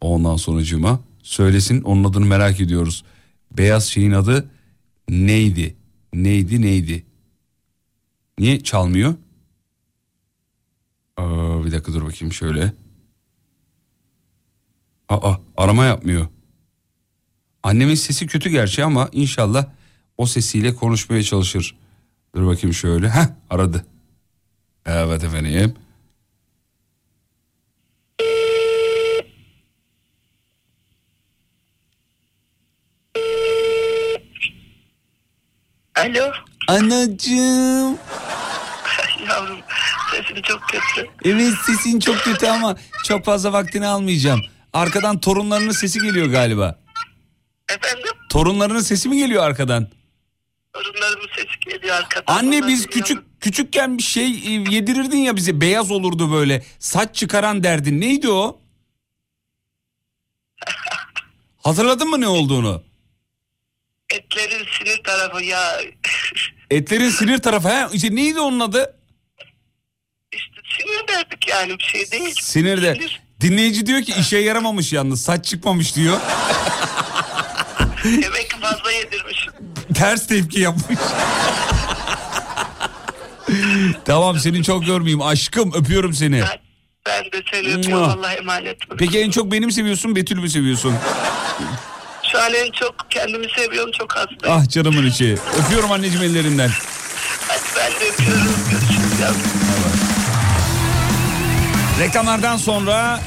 Ondan sonucuma söylesin onun adını merak ediyoruz. Beyaz şeyin adı neydi? Neydi neydi? Niye çalmıyor? Aa, bir dakika dur bakayım şöyle. Aa arama yapmıyor. Annemin sesi kötü gerçi ama inşallah o sesiyle konuşmaya çalışır. Dur bakayım şöyle. Heh aradı. Evet efendim. Alo. Anacığım. Yavrum sesin çok kötü. Evet sesin çok kötü ama çok fazla vaktini almayacağım. Arkadan torunlarının sesi geliyor galiba. Efendim? Torunlarının sesi mi geliyor arkadan? Torunlarımın sesi geliyor arkadan. Anne biz küçük küçükken bir şey e, yedirirdin ya bize beyaz olurdu böyle. Saç çıkaran derdin. Neydi o? Hatırladın mı ne olduğunu? Etlerin sinir tarafı ya. Etlerin sinir tarafı. He? İşte neydi onun adı? Sinir derdik yani bir şey değil. Sinirde. Dinleyici diyor ki işe yaramamış yalnız saç çıkmamış diyor. Demek ki fazla yedirmişim. Ters tepki yapmış. tamam seni çok görmeyeyim aşkım öpüyorum seni. Ben de seni öpüyorum. Allah'a emanet. Peki en çok benim seviyorsun Betül mü seviyorsun? Şu an en çok kendimi seviyorum çok hastayım. Ah canımın içi. Öpüyorum anneciğim ellerinden. Hadi ben de öpüyorum. Görüşürüz yavrum. Reklamlardan sonra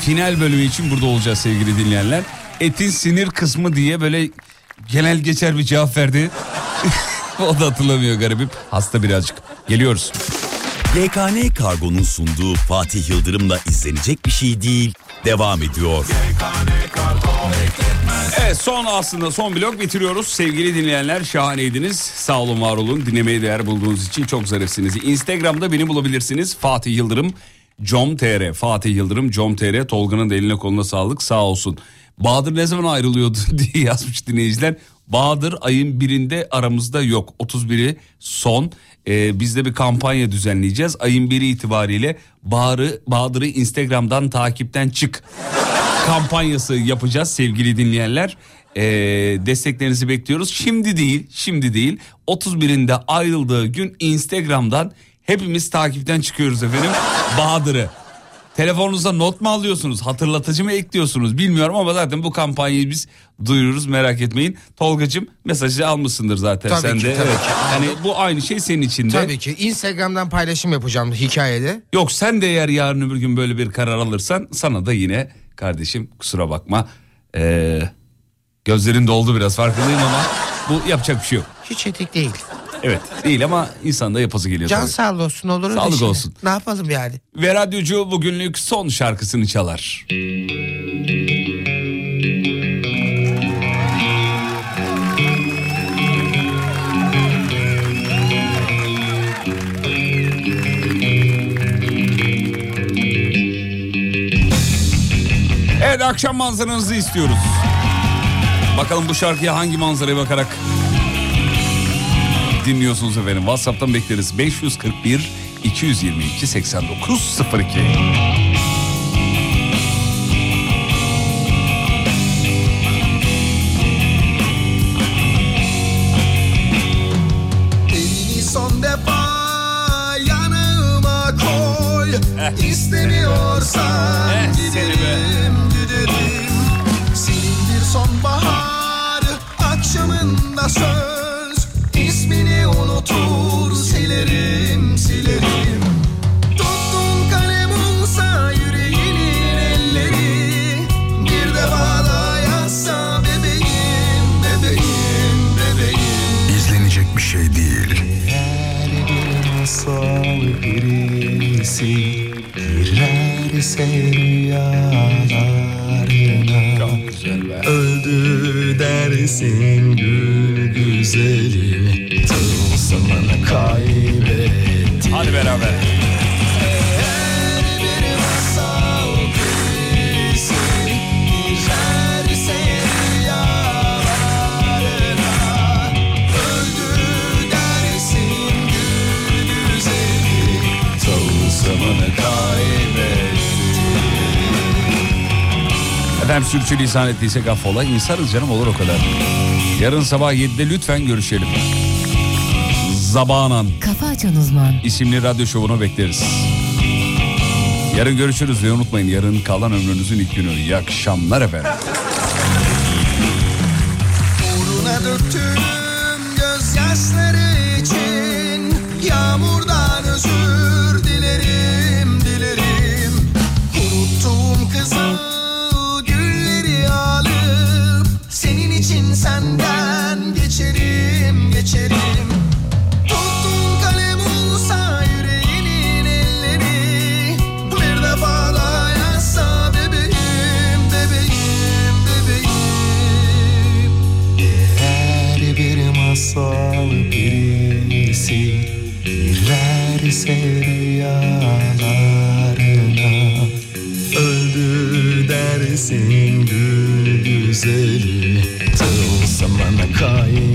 final bölümü için burada olacağız sevgili dinleyenler. Etin sinir kısmı diye böyle genel geçer bir cevap verdi. o da hatırlamıyor garibim. Hasta birazcık. Geliyoruz. YKN Kargo'nun sunduğu Fatih Yıldırım'la izlenecek bir şey değil. Devam ediyor. Evet son aslında son blok bitiriyoruz. Sevgili dinleyenler şahaneydiniz. Sağ olun var olun. Dinlemeye değer bulduğunuz için çok zarifsiniz. Instagram'da beni bulabilirsiniz. Fatih Yıldırım com.tr Fatih Yıldırım com.tr Tolga'nın da eline koluna sağlık sağ olsun. Bahadır ne zaman ayrılıyordu diye yazmış dinleyiciler. Bahadır ayın birinde aramızda yok. 31'i son. Ee, biz de bir kampanya düzenleyeceğiz. Ayın biri itibariyle Bahadır'ı, Bahadır'ı Instagram'dan takipten çık kampanyası yapacağız sevgili dinleyenler. Ee, desteklerinizi bekliyoruz. Şimdi değil, şimdi değil. 31'inde ayrıldığı gün Instagram'dan hepimiz takipten çıkıyoruz efendim. Bahadır'ı. Telefonunuza not mu alıyorsunuz? Hatırlatıcı mı ekliyorsunuz? Bilmiyorum ama zaten bu kampanyayı biz duyururuz merak etmeyin. Tolgacığım mesajı almışsındır zaten Tabii sen ki, de. tabii Evet. ki. Yani bu aynı şey senin için de. Tabii ki Instagram'dan paylaşım yapacağım hikayede. Yok sen de eğer yarın öbür gün böyle bir karar alırsan sana da yine kardeşim kusura bakma. Ee, gözlerin doldu biraz farkındayım ama bu yapacak bir şey yok. Hiç etik değil. Evet değil ama insan da yapası geliyor. Can tabii. sağlığı olsun olur öyle Sağlık olsun. Ne yapalım yani? Ve radyocu bugünlük son şarkısını çalar. Evet akşam manzaranızı istiyoruz. Bakalım bu şarkıya hangi manzaraya bakarak dinliyorsunuz efendim. WhatsApp'tan bekleriz. 541 222 8902. Elini son defa yanıma koy İstemiyorsan gidelim gidelim Senin bir sonbahar akşamında söz İsmini unutur silerim silerim Tuttun kalem olsa yüreğinin elleri Bir de bağda yazsa bebeğim bebeğim bebeğim İzlenecek bir şey değil. masal birisi girerse rüyalar Çok güzel be. Öldü dersin gül güzeli Tılsımını kaybetti Hadi beraber. Efendim sürçülisan ettiysek affola. İnsanız canım olur o kadar. Yarın sabah 7'de lütfen görüşelim. Zabanan Kafa Açan Uzman. isimli radyo şovunu bekleriz. Yarın görüşürüz ve unutmayın yarın kalan ömrünüzün ilk günü. İyi akşamlar efendim. Uğruna döktüğüm gözyaşları için Yağmurdan özür dilerim, dilerim Unuttuğum kızıl gülleri alıp Senin için senden geçerim, geçerim ise rüyalarına Öldü dersin gül güzeli. Tıl zamana kayın